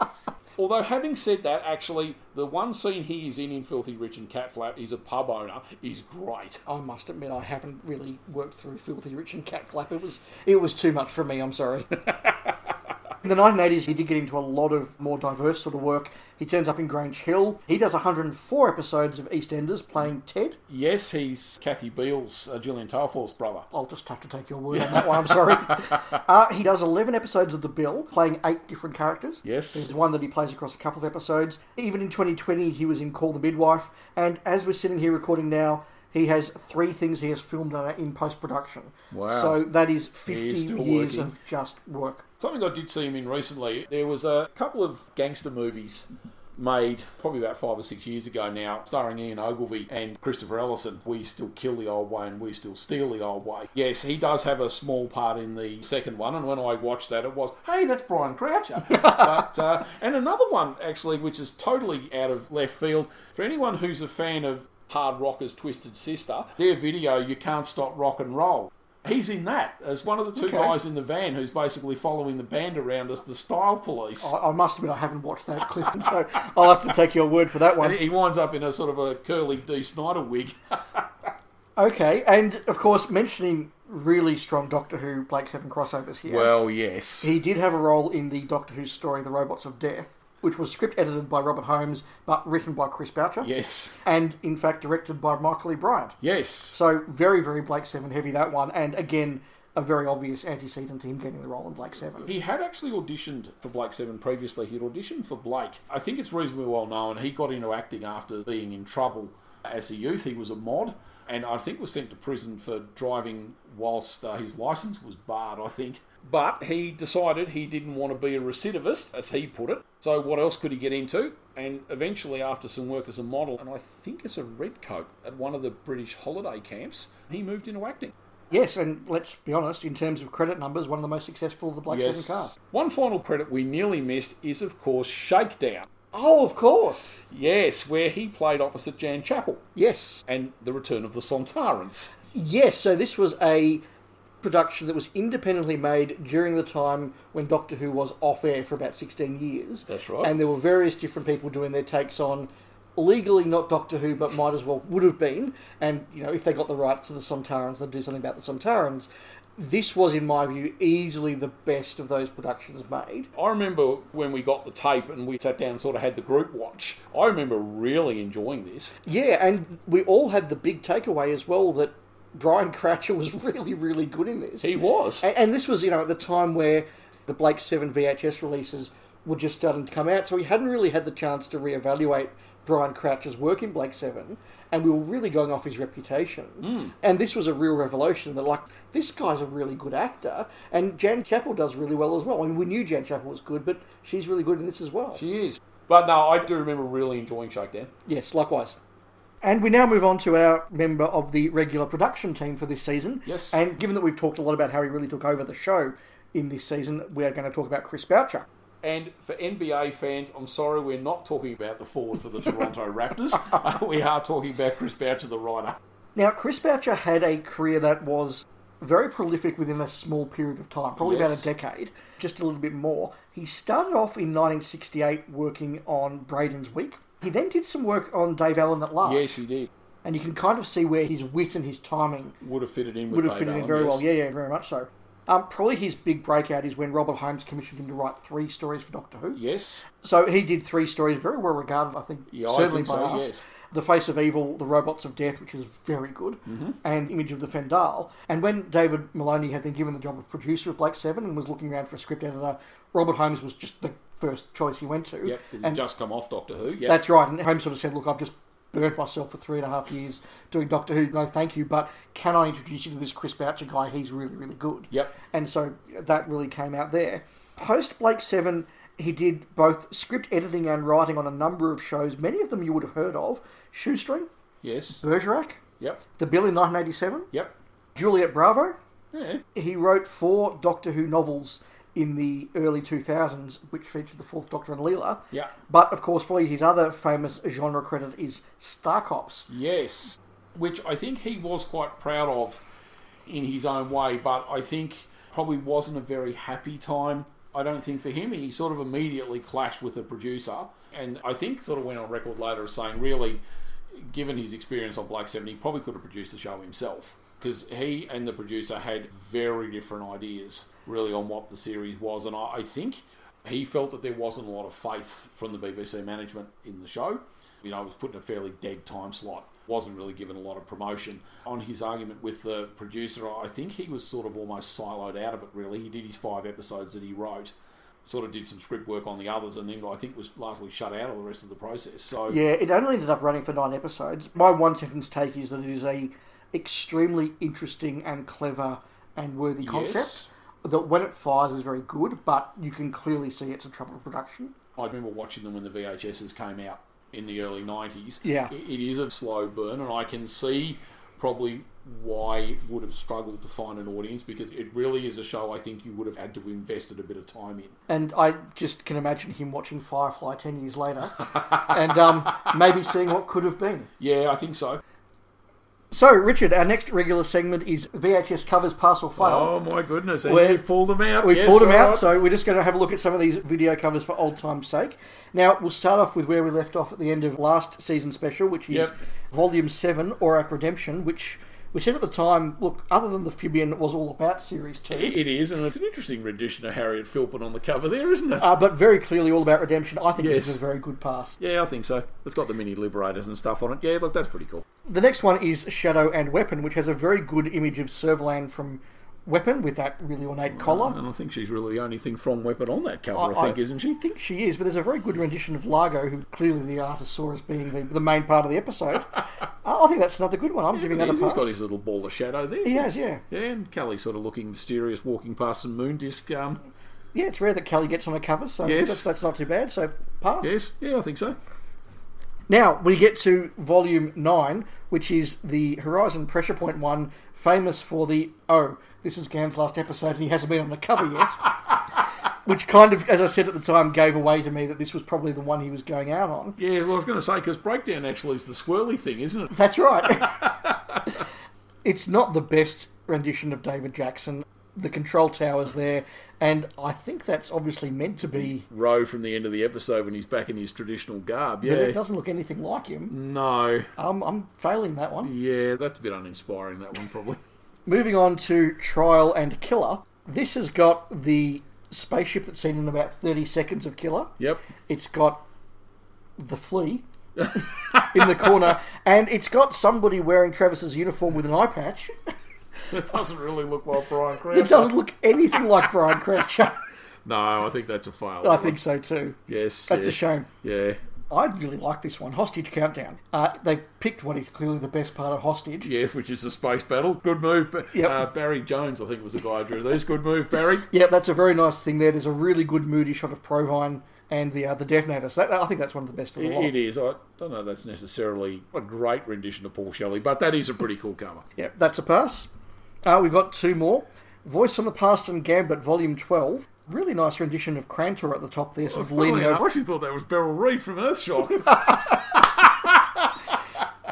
Although, having said that, actually, the one scene he is in in Filthy Rich and Cat Flap, he's a pub owner, is great. I must admit, I haven't really worked through Filthy Rich and Cat Flap. It was it was too much for me. I'm sorry. In the 1980s, he did get into a lot of more diverse sort of work. He turns up in Grange Hill. He does 104 episodes of EastEnders playing Ted. Yes, he's Kathy Beale's uh, Gillian Tailforth's brother. I'll just have to take your word on that one. I'm sorry. uh, he does 11 episodes of The Bill, playing eight different characters. Yes. There's one that he plays across a couple of episodes. Even in 2020, he was in Call the Midwife. And as we're sitting here recording now, he has three things he has filmed in post production. Wow. So that is 50 years working. of just work. Something I did see him in recently, there was a couple of gangster movies made probably about five or six years ago now, starring Ian Ogilvy and Christopher Ellison. We still kill the old way and we still steal the old way. Yes, he does have a small part in the second one, and when I watched that, it was, hey, that's Brian Croucher. but uh, and another one actually, which is totally out of left field for anyone who's a fan of Hard Rockers Twisted Sister. Their video, you can't stop rock and roll. He's in that as one of the two Okay. guys in the van who's basically following the band around as the style police. I, I must admit, I haven't watched that clip, so I'll have to take your word for that And one. he winds up in a sort of a curly Dee Snider wig. Okay, and of course, mentioning really strong Doctor Who Blake Seven crossovers here. Well, yes. He did have a role in the Doctor Who story, The Robots of Death, which was script edited by Robert Holmes, but written by Chris Boucher. Yes. And, in fact, directed by Michael E. Briant. Yes. So, very, very Blake Seven heavy, that one. And, again, a very obvious antecedent to him getting the role in Blake Seven. He had actually auditioned for Blake Seven previously. He'd auditioned for Blake. I think it's reasonably well known. He got into acting after being in trouble as a youth. He was a mod, and I think was sent to prison for driving whilst uh, his license was barred. I think. But he decided he didn't want to be a recidivist, as he put it. So what else could he get into? And eventually, after some work as a model, and I think as a redcoat at one of the British holiday camps, he moved into acting. Yes, and let's be honest, in terms of credit numbers, one of the most successful of the Blake Seven cast. One final credit we nearly missed is, of course, Shakedown. Oh, of course. Yes, where he played opposite Jan Chappell Yes. and the return of the Sontarans. Yes, so this was a production that was independently made during the time when Doctor Who was off air for about 16 years. That's right. And there were various different people doing their takes on legally not Doctor Who, but might as well would have been. And, you know, if they got the rights to the Sontarans, they'd do something about the Sontarans. This was, in my view, easily the best of those productions made. I remember when we got the tape and we sat down and sort of had the group watch. I remember really enjoying this. Yeah, and we all had the big takeaway as well that Brian Croucher was really, really good in this. He was. And, and this was, you know, at the time where the Blake 7 VHS releases were just starting to come out, so he hadn't really had the chance to reevaluate Brian Croucher's work in Blake 7, and we were really going off his reputation. Hmm. And this was a real revelation that, like, this guy's a really good actor, and Jan Chappell does really well as well. I mean, we knew Jan Chappell was good, but she's really good in this as well. She is. But no, I do remember really enjoying Shakedown. Yes, likewise. And we now move on to our member of the regular production team for this season. Yes. And given that we've talked a lot about how he really took over the show in this season, we are going to talk about Chris Boucher. And for NBA fans, I'm sorry we're not talking about the forward for the Toronto Raptors. We are talking about Chris Boucher, the writer. Now, Chris Boucher had a career that was very prolific within a small period of time, probably about a decade, just a little bit more. He started off in 1968 working on Braden's Week. He then did some work on Dave Allen at Large. Yes, he did. And you can kind of see where his wit and his timing Would have fitted in with would have Dave fitted in very yes. well. Yeah, yeah, very much so. Um, probably his big breakout is when Robert Holmes commissioned him to write three stories for Doctor Who. Yes. So he did three stories, very well regarded, I think, Yeah, I certainly think by so, us. yes. The Face of Evil, The Robots of Death, which is very good, Mm-hmm. and Image of the Fendahl. And when David Maloney had been given the job of producer of Blake Seven and was looking around for a script editor, Robert Holmes was just the first choice he went to. Yep, and just come off Doctor Who. Yep. that's right. And Holmes sort of said, "Look, I've just burnt myself for three and a half years doing Doctor Who. No, thank you, but can I introduce you to this Chris Boucher guy? He's really, really good." Yep. And so that really came out there. Post Blake Seven, he did both script editing and writing on a number of shows. Many of them you would have heard of: Shoestring, Yes. Bergerac, Yep. The Bill in 1987, Yep. Juliet Bravo. Yeah. He wrote four Doctor Who novels in the early 2000s, which featured the Fourth Doctor and Leela. Yeah. But of course, probably his other famous genre credit is Star Cops. Yes. Which I think he was quite proud of in his own way, but I think probably wasn't a very happy time. I don't think for him. He sort of immediately clashed with the producer, and I think sort of went on record later as saying, really, given his experience on Blake Seven, he probably could have produced the show himself because he and the producer had very different ideas, really, on what the series was, and I, I think he felt that there wasn't a lot of faith from the BBC management in the show. You know, it was put in a fairly dead time slot. Wasn't really given a lot of promotion. On his argument with the producer, I think he was sort of almost siloed out of it, really. He did his five episodes that he wrote, sort of did some script work on the others, and then I think was largely shut out of the rest of the process. So, Yeah, it only ended up running for nine episodes. My one sentence take is that it is a extremely interesting and clever and worthy concept. Yes. That when it fires is very good, but you can clearly see it's a troubled production. I remember watching them when the VHSs came out in the early 90s. Yeah. It- is a slow burn, and I can see probably why it would have struggled to find an audience because it really is a show I think you would have had to invested a bit of time in. And I just can imagine him watching Firefly ten years later, and um, maybe seeing what could have been. Yeah, I think so. So, Richard, our next regular segment is VHS covers pass or fail. Oh my goodness, and you've pulled them out. We've Yes, pulled them out, right. so we're just going to have a look at some of these video covers for old time's sake. Now, we'll start off with where we left off at the end of last season special, which is Yep. Volume 7, Orac Redemption, which we said at the time, look, other than the Fibian, it was all about Series 2. It is, and it's an interesting rendition of Harriet Philpin on the cover there, isn't it? Uh, but very clearly all about redemption. I think this is a very good pass. yeah, I think so. It's got the mini liberators and stuff on it. Yeah, look, that's pretty cool. The next one is Shadow and Weapon, which has a very good image of Servalan from Weapon with that really ornate collar. And I think she's really the only thing from Weapon on that cover, I, think, isn't she? I think she is, but there's a very good rendition of Largo, who clearly the artist saw as being the, the main part of the episode. I think that's another good one. I'm giving that a He's pass. got his little ball of shadow there. He has, yeah. Yeah, and Cally sort of looking mysterious, walking past some moon disc. Um, Yeah, it's rare that Cally gets on a cover, so Yes. that's, that's not too bad. So pass. yes, yeah, I think so. Now we get to volume nine, which is the Horizon Pressure Point one, famous for the oh, this is Gan's last episode, and he hasn't been on the cover yet. which kind of, as I said at the time, gave away to me that this was probably the one he was going out on. Yeah, well, I was going to say because breakdown actually is the swirly thing, isn't it? That's right. it's not the best rendition of David Jackson. The control tower's there, and I think that's obviously meant to be. Row from the end of the episode when he's back in his traditional garb. Yeah, but it doesn't look anything like him. no, Um, I'm failing that one. yeah, that's a bit uninspiring. That one probably. Moving on to Trial and Killer. This has got the spaceship that's seen in about 30 seconds of Killer. Yep. It's got the flea in the corner, and it's got somebody wearing Travis's uniform with an eye patch. It doesn't really look like Brian Crouch. It doesn't look anything like Brian Croucher. No, I think that's a fail. I think so too. Yes. That's yeah. a shame. Yeah. I really like this one, Hostage Countdown. Uh, they've picked what is clearly the best part of Hostage. Yes, which is the space battle. Good move. Yep. Uh, Barry Jones, I think, was the guy who drew these. Good move, Barry. Yeah, that's a very nice thing there. There's a really good moody shot of Provine and the uh, the detonator. So that, I think that's one of the best of the It, lot. it is. I don't know. That's necessarily a great rendition of Paul Shelley, but that is a pretty cool cover. Yeah, that's a pass. Uh, we've got two more. Voice from the Past and Gambit, Volume 12. Really nice rendition of Krantor at the top there, sort of leaning enough, I actually thought that was Beryl Reid from Earthshock.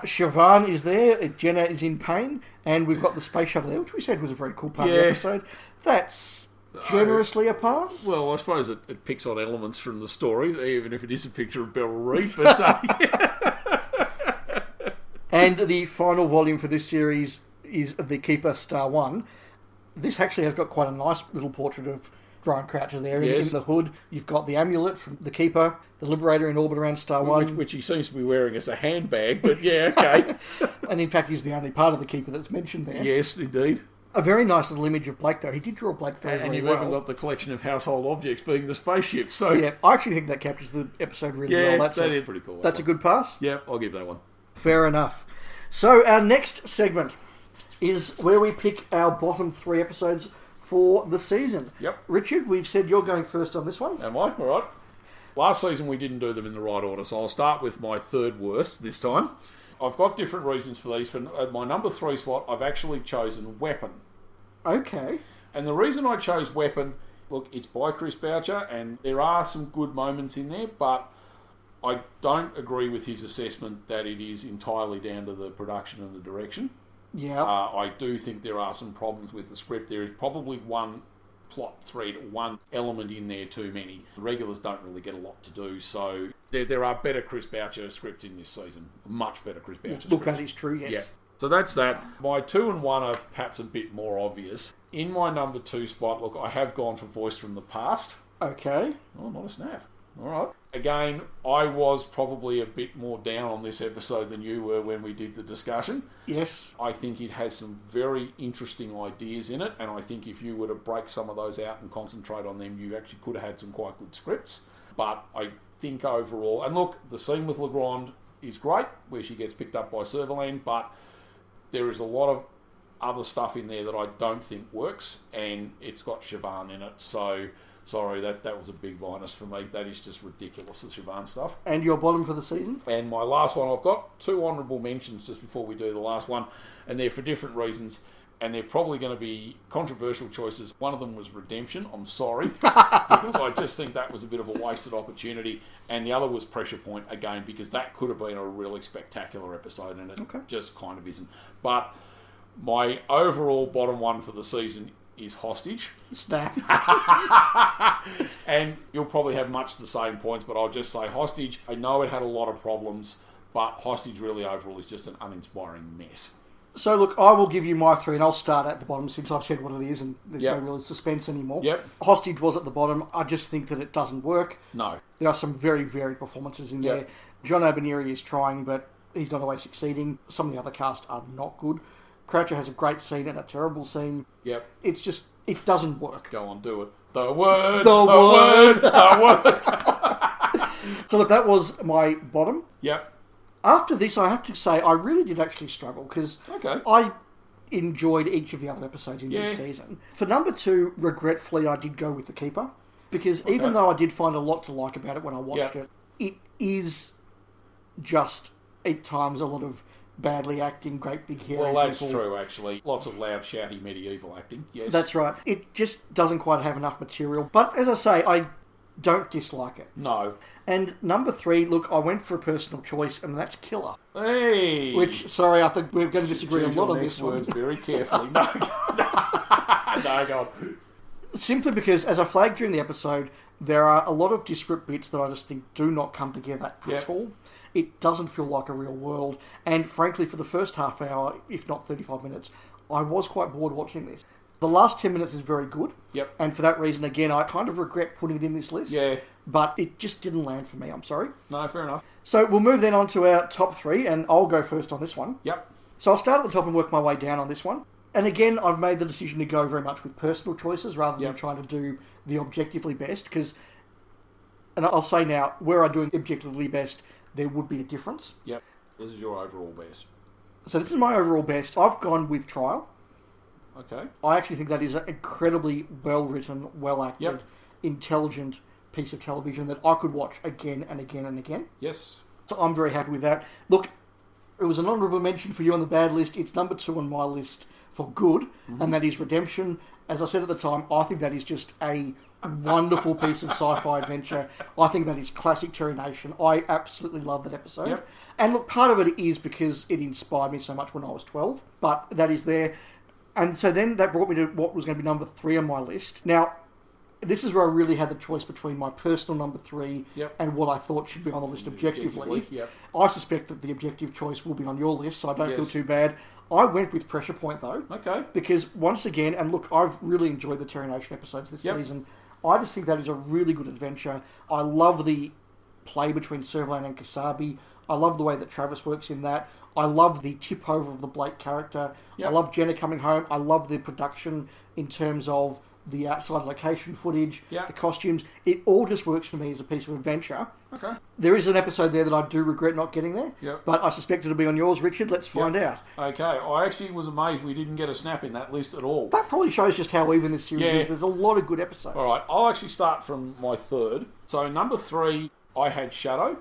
Siobhan is there, Jenna is in pain, and we've got the space shuttle there, which we said was a very cool part of the episode. That's generously a pass. Well, I suppose it, it picks on elements from the story, even if it is a picture of Beryl Reid. But uh, And the final volume for this series is The Keeper Star One. This actually has got quite a nice little portrait of Croucher there in- Yes. in the hood. You've got the amulet from The Keeper, the Liberator in orbit around Star One. which, which he seems to be wearing as a handbag. But yeah, okay. And in fact, he's the only part of the keeper that's mentioned there. yes, indeed. A very nice little image of Blake, though. He did draw Blake very, And very you've well. even got the collection of household objects being the spaceship. So Yeah, I actually think that captures the episode really yeah, well. That's that a, is pretty cool. that That's a good pass. Yep, I'll give that one. Fair enough. So our next segment is where we pick our bottom three episodes for the season. Yep. Richard, we've said you're going first on this one. Am I? All right. Last season we didn't do them in the right order, so I'll start with my third worst this time. I've got different reasons for these. For uh, my number three spot, I've actually chosen Weapon. Okay. And the reason I chose Weapon, look, it's by Chris Boucher, and there are some good moments in there, but I don't agree with his assessment that it is entirely down to the production and the direction. Yeah. Uh, I do think there are some problems with the script. There is probably one plot thread, one element in there too many. The regulars don't really get a lot to do, so there, there are better Chris Boucher scripts in this season. Much better Chris Boucher Look, scripts. that is true, yes. Yeah. So that's that. My two and one are perhaps a bit more obvious. In my number two spot, look, I have gone for Voice from the Past. Okay. Oh, not a snap. All right. Again, I was probably a bit more down on this episode than you were when we did the discussion. Yes. I think it has some very interesting ideas in it, and I think if you were to break some of those out and concentrate on them, you actually could have had some quite good scripts. But I think overall, and look, the scene with Legrand is great, where she gets picked up by Servalan, but there is a lot of other stuff in there that I don't think works, and it's got Shivan in it, so sorry, that, that was a big minus for me. That is just ridiculous, the Shivan stuff. And your bottom for the season? And my last one, I've got two honourable mentions just before we do the last one, and they're for different reasons. And they're probably going to be controversial choices. One of them was Redemption. I'm sorry, because I just think that was a bit of a wasted opportunity. And the other was Pressure Point again, because that could have been a really spectacular episode, and it Okay. just kind of isn't. But my overall bottom one for the season is Hostage. Snap. And you'll probably have much the same points, but I'll just say Hostage, I know it had a lot of problems, but Hostage really overall is just an uninspiring mess. so, look, I will give you my three, and I'll start at the bottom since I've said what it is, and there's Yep. no real suspense anymore. Yep. Hostage was at the bottom. I just think that it doesn't work. No. There are some very varied performances in Yep. there. John Abineri is trying, but he's not always succeeding. Some of the other cast are not good. Croucher has a great scene and a terrible scene. Yep. It's just, it doesn't work. Go on, do it. The word. The word. the word. So, look, that was my bottom. Yep. After this, I have to say, I really did actually struggle because Okay. I enjoyed each of the other episodes in this season. For number two, regretfully, I did go with The Keeper because even though I did find a lot to like about it when I watched Yeah. it, it is just at times a lot of badly acting, great big hairy Well, that's people. true, actually. Lots of loud, shouty medieval acting. Yes. That's right. It just doesn't quite have enough material. But as I say, I don't dislike it. No. And number three, look, I went for a personal choice, and that's Killer. Hey. Which, sorry, I think we're going to disagree a lot on this one. words very carefully. No. no, go on. Simply because, as I flagged during the episode, there are a lot of disparate bits that I just think do not come together at all. It doesn't feel like a real world. And frankly, for the first half hour, if not 35 minutes, I was quite bored watching this. The last 10 minutes is very good. Yep. And for that reason, again, I kind of regret putting it in this list. Yeah. But it just didn't land for me, I'm sorry. No, fair enough. So we'll move then on to our top three, and I'll go first on this one. Yep. So I'll start at the top and work my way down on this one. And again, I've made the decision to go very much with personal choices rather than Yep. trying to do the objectively best. Because, and I'll say now, where I do objectively best, there would be a difference. Yep. This is your overall best. So this is my overall best. I've gone with Trial. Okay. I actually think that is an incredibly well written, well acted, Yep. intelligent piece of television that I could watch again and again and again. Yes. So I'm very happy with that. Look, it was an honourable mention for you on the bad list. It's number two on my list for good, mm-hmm. and that is Redemption. As I said at the time, I think that is just a wonderful piece of sci-fi adventure. I think that is classic Terry Nation. I absolutely love that episode. Yep. And look, part of it is because it inspired me so much when I was 12, but that is there. And so then that brought me to what was going to be number three on my list. Now, this is where I really had the choice between my personal number three Yep. and what I thought should be on the list objectively. Objectively, yep. I suspect that the objective choice will be on your list, so I don't feel too bad. I went with Pressure Point though Okay. because once again, and look, I've really enjoyed the Terry Nation episodes this Yep. season. I just think that is a really good adventure. I love the play between Servalan and Kasabi. I love the way that Travis works in that. I love the tip over of the Blake character. Yep. I love Jenna coming home. I love the production in terms of the outside location footage, Yep. the costumes. It all just works for me as a piece of adventure. Okay. There is an episode there that I do regret not getting there, Yep. but I suspect it'll be on yours, Richard. Let's find out. Okay. I actually was amazed we didn't get a snap in that list at all. That probably shows just how even this series Yeah. is. There's a lot of good episodes. All right, I'll actually start from my third. So number three, I had Shadow.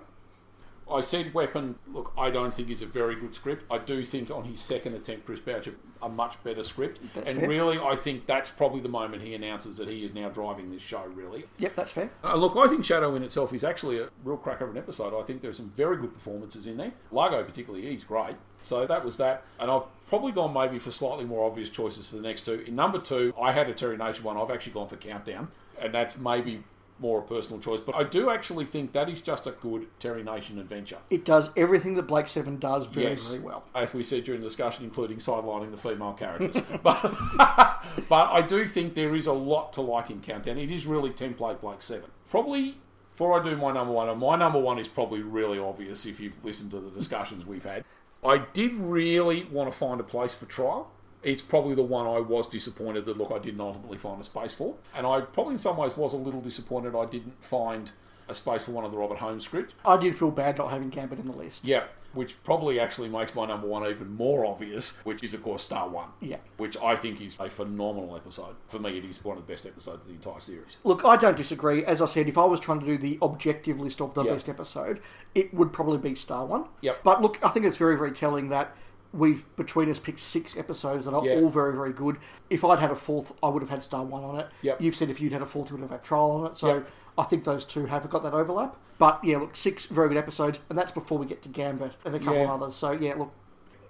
I said Weapon. Look, I don't think is a very good script. I do think on his second attempt, Chris Boucher a much better script. That's and fair. really, I think that's probably the moment he announces that he is now driving this show. Really. Yep, that's fair. Uh, look, I think Shadow in itself is actually a real cracker of an episode. I think there's some very good performances in there. Largo, particularly, he's great. So that was that. And I've probably gone maybe for slightly more obvious choices for the next two. In number two, I had a Terry Nation one. I've actually gone for Countdown. And that's maybe more a personal choice. But I do actually think that is just a good Terry Nation adventure. It does everything that Blake Seven does very, Yes. very well. As we said during the discussion, including sidelining the female characters. but, but I do think there is a lot to like in Countdown. It is really template Blake 7. Probably, before I do my number one, and my number one is probably really obvious if you've listened to the discussions we've had. I did really want to find a place for trial. It's probably the one I was disappointed that, look, I didn't ultimately find a space for. And I probably in some ways was a little disappointed I didn't find a space for one of the Robert Holmes scripts. I did feel bad not having Gambit in the list. Yeah, which probably actually makes my number one even more obvious, which is, of course, Star One. Yeah. Which I think is a phenomenal episode. For me, it is one of the best episodes of the entire series. Look, I don't disagree. As I said, if I was trying to do the objective list of the Yep. best episode, it would probably be Star One. Yep. But look, I think it's very, very telling that we've between us picked six episodes that are Yeah. all very, very good. If I'd had a fourth, I would have had Star One on it. Yep. You've said if you'd had a fourth, you would have had Trial on it. So Yep. I think those two have got that overlap. But yeah, look, six very good episodes, and that's before we get to Gambit and a couple Yeah. of others. So yeah, look,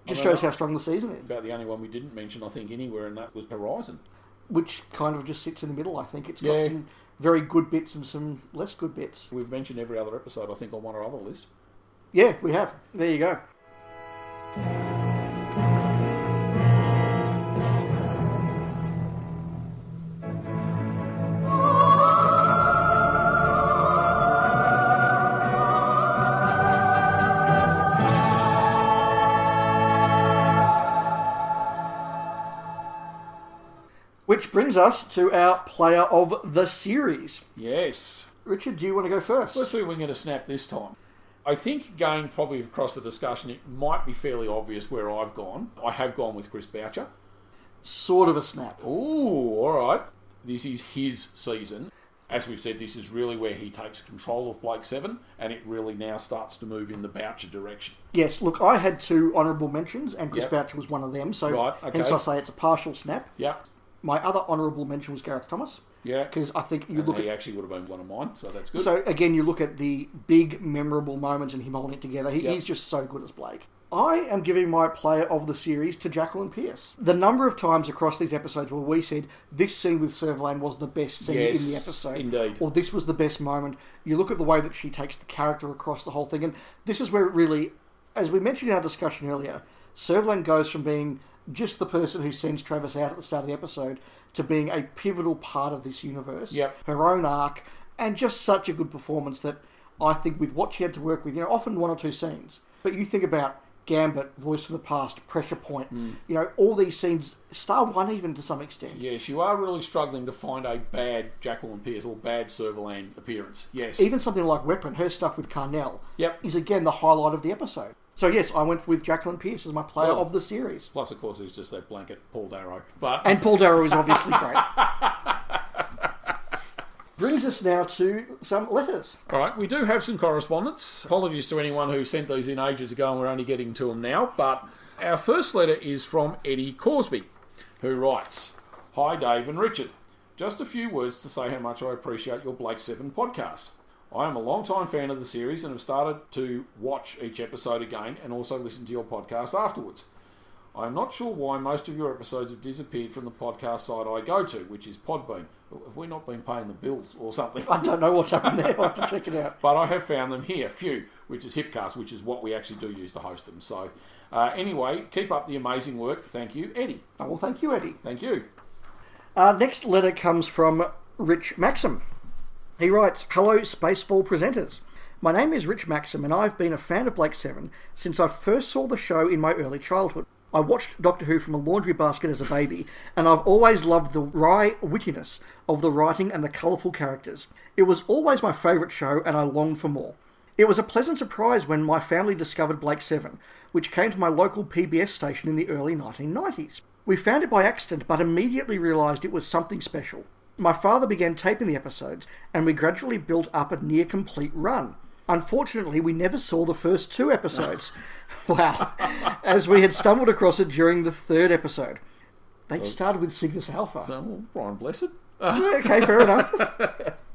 just shows how strong the season is. About the only one we didn't mention, I think, anywhere, and that was Horizon. which kind of just sits in the middle. I think it's got Yeah. some very good bits and some less good bits. We've mentioned every other episode, I think, on one or other list. Yeah, we have. There you go. Which brings us to our player of the series. Yes. Richard, do you want to go first? Let's see if we can get a snap this time. I think going probably across the discussion, it might be fairly obvious where I've gone. I have gone with Chris Boucher. Sort of a snap. Ooh, all right. This is his season. As we've said, this is really where he takes control of Blake Seven, and it really now starts to move in the Boucher direction. Yes, look, I had two honourable mentions, and Chris Yep. Boucher was one of them. So Right, okay. hence I say it's a partial snap. Yeah, My other honourable mention was Gareth Thomas yeah. because I think you And look he at actually would have been one of mine, so that's good. So again, you look at the big memorable moments and him holding it together. He, Yep. He's just so good as Blake. I am giving my player of the series to Jacqueline Pearce. The number of times across these episodes where we said this scene with Servalan was the best scene in the episode, indeed. or this was the best moment. You look at the way that she takes the character across the whole thing, and this is where it really, as we mentioned in our discussion earlier, Servalan goes from being just the person who sends Travis out at the start of the episode to being a pivotal part of this universe. Yep. Her own arc, and just such a good performance that I think with what she had to work with, you know, often one or two scenes. But you think about Gambit, Voice of the Past, Pressure Point, hmm. you know, all these scenes, Star One even to some extent. yes, you are really struggling to find a bad Jacqueline Pearce or bad Servalan appearance. Yes. Even something like Weapon, her stuff with Carnell, Yep. is again the highlight of the episode. So yes, I went with Jacqueline Pearce as my player Oh. of the series. Plus, of course, there's just that blanket Paul Darrow. But And Paul Darrow is obviously great. Brings us now to some letters. All right, we do have some correspondence. Apologies to anyone who sent these in ages ago and we're only getting to them now. But our first letter is from Eddie Corsby, who writes Hi, Dave and Richard. Just a few words to say how much I appreciate your Blake 7 podcast. I am a long-time fan of the series and have started to watch each episode again and also listen to your podcast afterwards. I am not sure why most of your episodes have disappeared from the podcast site I go to, which is Podbean. Have we not been paying the bills or something? I don't know what's happened there. I'll have to check it out. But I have found them here, few, which is Hipcast, which is what we actually do use to host them. So, uh, anyway, keep up the amazing work. Thank you, Eddie. Oh, well, thank you, Eddie. Thank you. Our next letter comes from Rich Maxim. He writes Hello, Spacefall presenters. My name is Rich Maxim, and I've been a fan of Blake Seven since I first saw the show in my early childhood. I watched Doctor Who from a laundry basket as a baby, and I've always loved the wry wittiness of the writing and the colourful characters. It was always my favourite show, and I longed for more. It was a pleasant surprise when my family discovered Blake 7, which came to my local PBS station in the early 1990s. We found it by accident, but immediately realised it was something special. My father began taping the episodes, and we gradually built up a near complete run. Unfortunately, we never saw the first two episodes. wow. As we had stumbled across it during the third episode. They started with Cygnus Alpha. So, well, Brian Blessed. Okay, fair enough.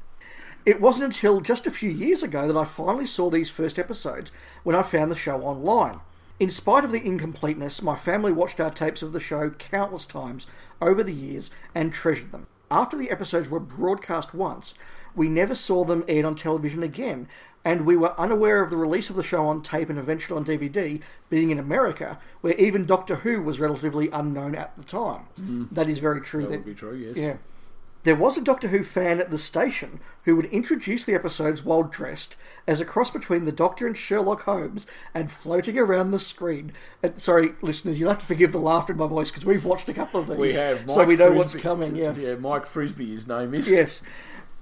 It wasn't until just a few years ago that I finally saw these first episodes when I found the show online. In spite of the incompleteness, my family watched our tapes of the show countless times over the years and treasured them. After the episodes were broadcast once, we never saw them aired on television again, and we were unaware of the release of the show on tape and eventually on DVD, being in America, where even Doctor Who was relatively unknown at the time. Mm. That is very true. That would be true, yes. Yeah. There was a Doctor Who fan at the station who would introduce the episodes while dressed as a cross between the Doctor and Sherlock Holmes and floating around the screen. And, sorry, listeners, you'll have to forgive the laughter in my voice because we've watched a couple of these. We have. so we know what's coming, yeah. Yeah, Mike Frisbee, his name is. Yes.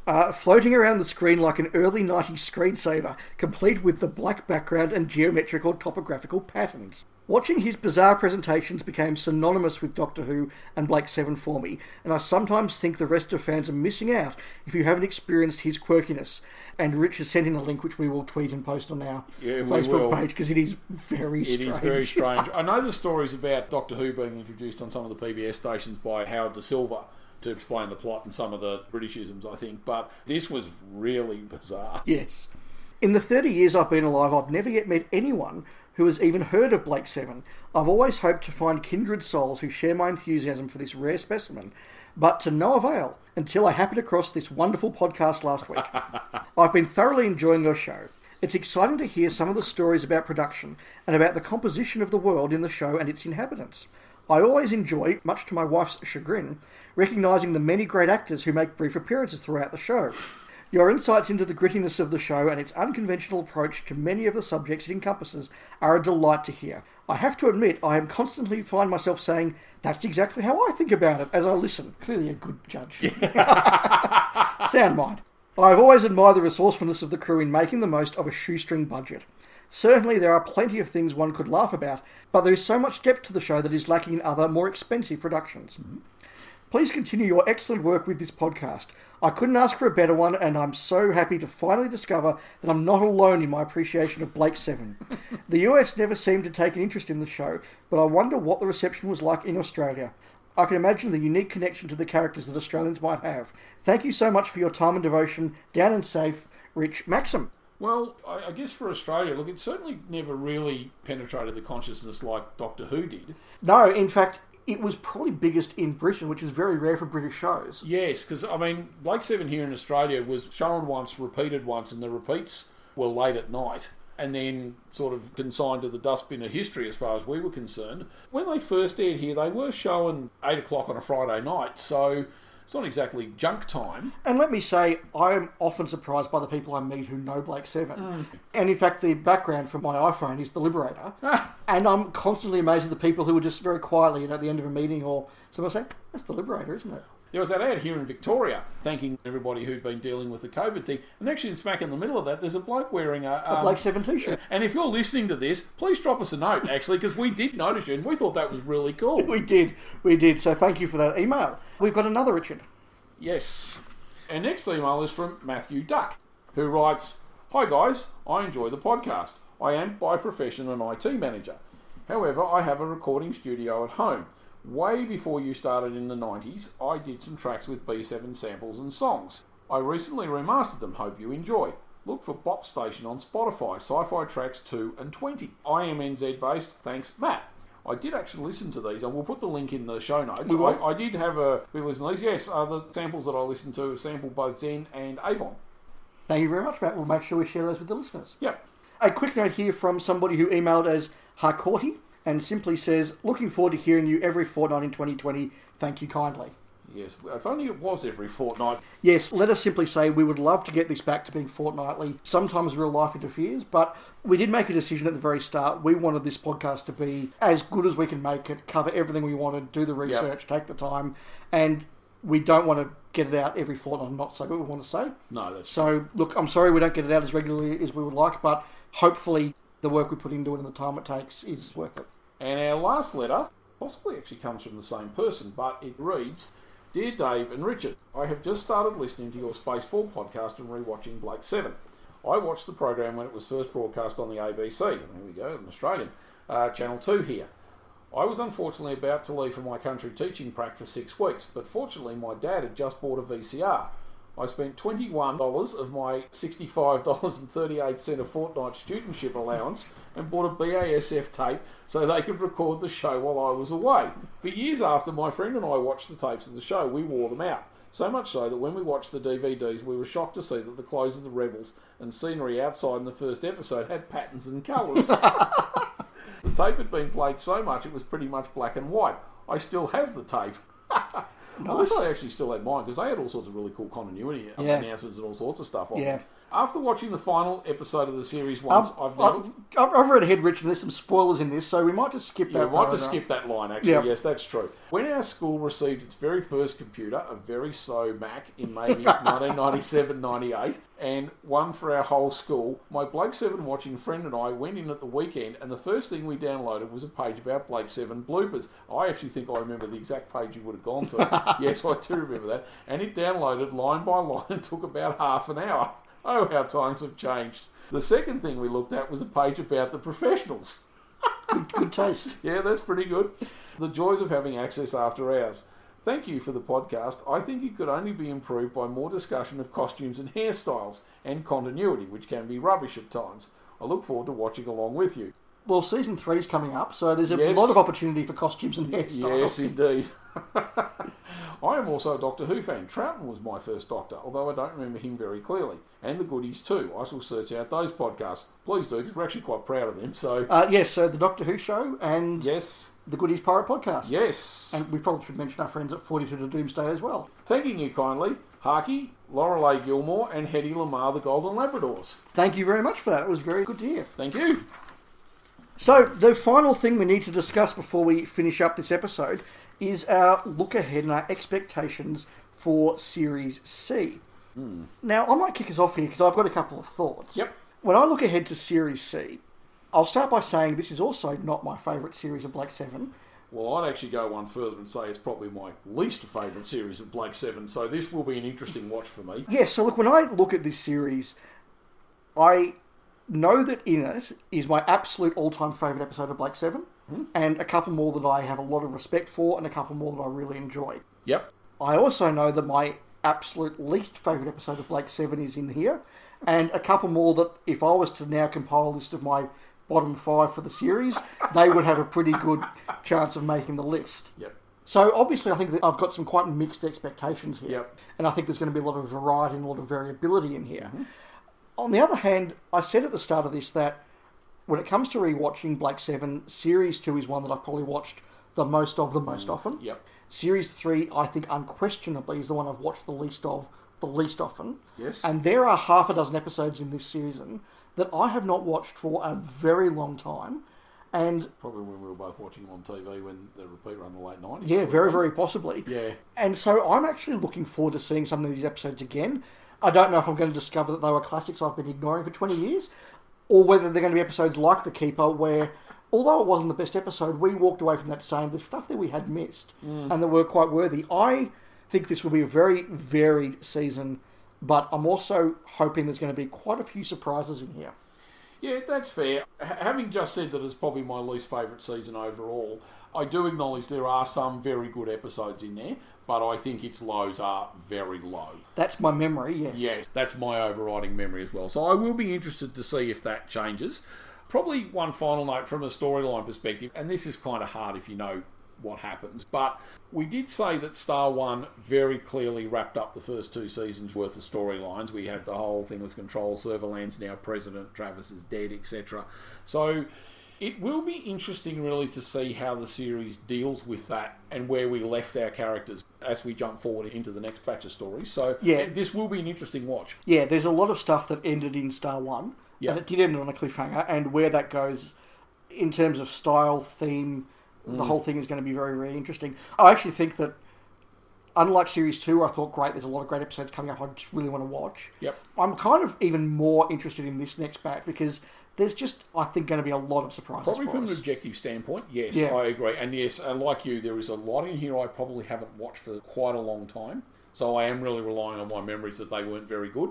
Uh, floating around the screen like an early 90s screensaver, complete with the black background and geometrical topographical patterns. Watching his bizarre presentations became synonymous with Doctor Who and Blake Seven for me, and I sometimes think the rest of fans are missing out if you haven't experienced his quirkiness. And Rich has sent in a link which we will tweet and post on our Yeah, Facebook page because it is very It strange. is very strange. I know the stories about Doctor Who being introduced on some of the PBS stations by Howard De Silva to explain the plot and some of the Britishisms, I think, but this was really bizarre. Yes. In the 30 years I've been alive, I've never yet met anyone who has even heard of Blake Seven. I've always hoped to find kindred souls who share my enthusiasm for this rare specimen, but to no avail until I happened across this wonderful podcast last week. I've been thoroughly enjoying your show. It's exciting to hear some of the stories about production and about the composition of the world in the show and its inhabitants. I always enjoy, much to my wife's chagrin, recognising the many great actors who make brief appearances throughout the show. Your insights into the grittiness of the show and its unconventional approach to many of the subjects it encompasses are a delight to hear. I have to admit, I am constantly find myself saying, that's exactly how I think about it as I listen. Clearly a good judge. Sound mind. I have always admired the resourcefulness of the crew in making the most of a shoestring budget. Certainly, there are plenty of things one could laugh about, but there is so much depth to the show that is lacking in other, more expensive productions. Mm-hmm. Please continue your excellent work with this podcast. I couldn't ask for a better one, and I'm so happy to finally discover that I'm not alone in my appreciation of Blake Seven. the US never seemed to take an interest in the show, but I wonder what the reception was like in Australia. I can imagine the unique connection to the characters that Australians might have. Thank you so much for your time and devotion. Down and safe, Rich Maxim. Well, I, I guess for Australia, look, it certainly never really penetrated the consciousness like Doctor Who did. No, in fact, it was probably biggest in Britain, which is very rare for British shows. Yes, because I mean, Blake Seven here in Australia was shown once, repeated once, and the repeats were late at night, and then sort of consigned to the dustbin of history as far as we were concerned. When they first aired here, they were showing eight o'clock on a Friday night, so it's not exactly junk time. And let me say, I am often surprised by the people I meet who know Blake Seven. Mm. And in fact, the background for my iPhone is the Liberator. Ah. and I'm constantly amazed at the people who are just very quietly, you know, at the end of a meeting or someone say, "That's the Liberator, isn't it?" There was that ad here in Victoria thanking everybody who'd been dealing with the COVID thing. And actually, in smack in the middle of that, there's a bloke wearing a. A um, Blake Seven T-shirt. and if you're listening to this, please drop us a note, actually, because we did notice you and we thought that was really cool. We did, we did. So thank you for that email. We've got another Richard. Yes. Our next email is from Matthew Duck, who writes Hi guys, I enjoy the podcast. I am by profession an IT manager. However, I have a recording studio at home. Way before you started in the 90s, I did some tracks with B7 samples and songs. I recently remastered them, hope you enjoy. Look for Bop Station on Spotify, Sci Fi Tracks 2 and 20. I am NZ based, thanks Matt. I did actually listen to these, and we'll put the link in the show notes. We. I, I did have a of listen to these. Yes, uh, the samples that I listened to sample both Zen and Avon. Thank you very much, Matt. We'll make sure we share those with the listeners. Yep. A quick note here from somebody who emailed as Harcourty and simply says, Looking forward to hearing you every fortnight in 2020. Thank you kindly. Yes, if only it was every fortnight. Yes, let us simply say we would love to get this back to being fortnightly. Sometimes real life interferes, but we did make a decision at the very start. We wanted this podcast to be as good as we can make it, cover everything we wanted, do the research, take the time, and we don't want to get it out every fortnight and not say what we want to say. No, that's So, look, I'm sorry we don't get it out as regularly as we would like, but hopefully the work we put into it and the time it takes is worth it. And our last letter possibly actually comes from the same person, but it reads Dear Dave and Richard, I have just started listening to your Spacefall podcast and rewatching Blake 7. I watched the program when it was first broadcast on the ABC. There we go, an Australian. Uh, Channel 2 here. I was unfortunately about to leave for my country teaching prac for six weeks, but fortunately my dad had just bought a VCR. I spent $21 of my $65.38 a fortnight studentship allowance and bought a BASF tape so they could record the show while I was away. For years after, my friend and I watched the tapes of the show, we wore them out. So much so that when we watched the DVDs, we were shocked to see that the clothes of the rebels and scenery outside in the first episode had patterns and colours. the tape had been played so much it was pretty much black and white. I still have the tape. I wish I actually still had mine because they had all sorts of really cool continuity Yeah. announcements and all sorts of stuff on Yeah. them. After watching the final episode of the series once, Um, I've never. I've, I've read ahead, Richard. There's some spoilers in this, so we might just skip Yeah, that. we might just skip that line, actually. Yeah. Yes, that's true. When our school received its very first computer, a very slow Mac, in maybe 1997 98, and one for our whole school, my Blake 7 watching friend and I went in at the weekend, and the first thing we downloaded was a page about Blake 7 bloopers. I actually think I remember the exact page you would have gone to. yes, I do remember that. And it downloaded line by line and took about half an hour. Oh, how times have changed. The second thing we looked at was a page about the professionals. Good taste. Yeah, that's pretty good. The joys of having access after hours. Thank you for the podcast. I think it could only be improved by more discussion of costumes and hairstyles and continuity, which can be rubbish at times. I look forward to watching along with you. Well, season three's coming up, so there's a Yes. lot of opportunity for costumes and hairstyles. Yes, indeed. I am also a Doctor Who fan. Troughton was my first Doctor, although I don't remember him very clearly. And the goodies too. I shall search out those podcasts. Please do, because we're actually quite proud of them. So, Uh, yes, so the Doctor Who show and yes, the Goodies Pirate podcast. yes. And we probably should mention our friends at 42 to Doomsday as well. Thanking you kindly, Harky, Lorelei Gilmore, and Hetty Lamar, the Golden Labradors. Thank you very much for that. It was very good to hear. Thank you. So, the final thing we need to discuss before we finish up this episode is our look ahead and our expectations for Series C. Hmm. Now, I might kick us off here because I've got a couple of thoughts. Yep. When I look ahead to Series C, I'll start by saying this is also not my favourite series of Blake Seven. Well, I'd actually go one further and say it's probably my least favourite series of Blake Seven, so this will be an interesting watch for me. Yeah, so look, when I look at this series, I know that in it is my absolute all time favourite episode of Blake Seven, Hmm? and a couple more that I have a lot of respect for, and a couple more that I really enjoy. Yep. I also know that my absolute least favourite episode of Blake Seven is in here, and a couple more that if I was to now compile a list of my bottom five for the series, they would have a pretty good chance of making the list. Yep. So obviously, I think that I've got some quite mixed expectations here, Yep. and I think there's going to be a lot of variety and a lot of variability in here. Mm-hmm. On the other hand, I said at the start of this that when it comes to rewatching Blake Seven, Series Two is one that I've probably watched the most of the most mm, often. Yep. Series three, I think unquestionably is the one I've watched the least of the least often. Yes. And there are half a dozen episodes in this season that I have not watched for a very long time. And Probably when we were both watching them on TV when the repeat run in the late nineties. yeah, very, very possibly. Yeah. And so I'm actually looking forward to seeing some of these episodes again. I don't know if I'm going to discover that they were classics I've been ignoring for 20 years, or whether they're going to be episodes like The Keeper, where, although it wasn't the best episode, we walked away from that saying there's stuff that we had missed mm. and that were quite worthy. I think this will be a very varied season, but I'm also hoping there's going to be quite a few surprises in here. Yeah, that's fair. H- having just said that it's probably my least favourite season overall, I do acknowledge there are some very good episodes in there, but I think its lows are very low. That's my memory, yes. Yes, that's my overriding memory as well. So I will be interested to see if that changes. Probably one final note from a storyline perspective, and this is kind of hard if you know what happens, but we did say that Star One very clearly wrapped up the first two seasons worth of storylines. We had the whole thing with Control, Servalan's now president, Travis is dead, etc. So it will be interesting, really, to see how the series deals with that and where we left our characters as we jump forward into the next batch of stories. So, Yeah. this will be an interesting watch. Yeah, there's a lot of stuff that ended in Star One, Yeah. and it did end on a cliffhanger, and where that goes in terms of style, theme, Mm. the whole thing is going to be very, very interesting. I actually think that, unlike Series 2, I thought, great, there's a lot of great episodes coming up I just really want to watch. Yep. I'm kind of even more interested in this next batch because there's just, I think, going to be a lot of surprises Probably from us. an objective standpoint, yes, Yeah. I agree. And yes, and like you, there is a lot in here I probably haven't watched for quite a long time. So I am really relying on my memories that they weren't very good.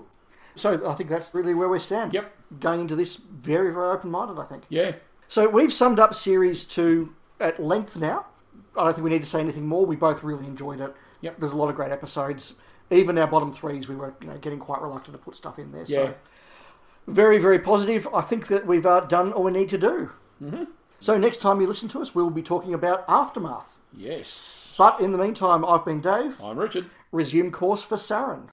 So I think that's really where we stand. Yep. Going into this very, very open minded, I think. Yeah. So we've summed up Series 2 at length now. I don't think we need to say anything more. We both really enjoyed it. Yep. There's a lot of great episodes. Even our bottom threes, we were you know getting quite reluctant to put stuff in there. Yeah. So very, very positive. I think that we've uh, done all we need to do. Mm-hmm. So next time you listen to us, we'll be talking about Aftermath. Yes. But in the meantime, I've been Dave. I'm Richard. Resume course for Saren.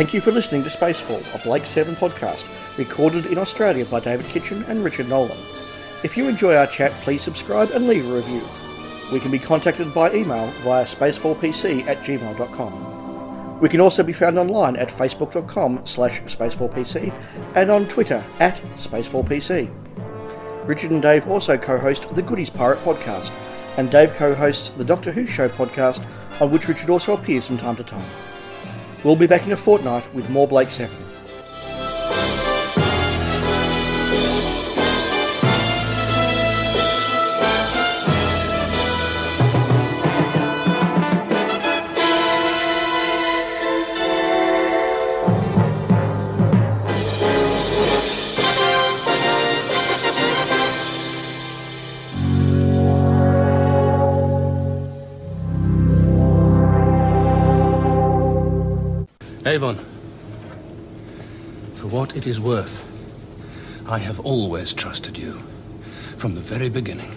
Thank you for listening to Spacefall, a Blake 7 podcast, recorded in Australia by David Kitchen and Richard Nolan. If you enjoy our chat, please subscribe and leave a review. We can be contacted by email via spacefallpc at gmail.com. We can also be found online at facebook.com slash spacefallpc and on Twitter at spacefallpc. Richard and Dave also co-host the Goodies Pirate podcast, and Dave co-hosts the Doctor Who Show podcast, on which Richard also appears from time to time. We'll be back in a fortnight with more Blake 7. What it is worth, I have always trusted you from the very beginning.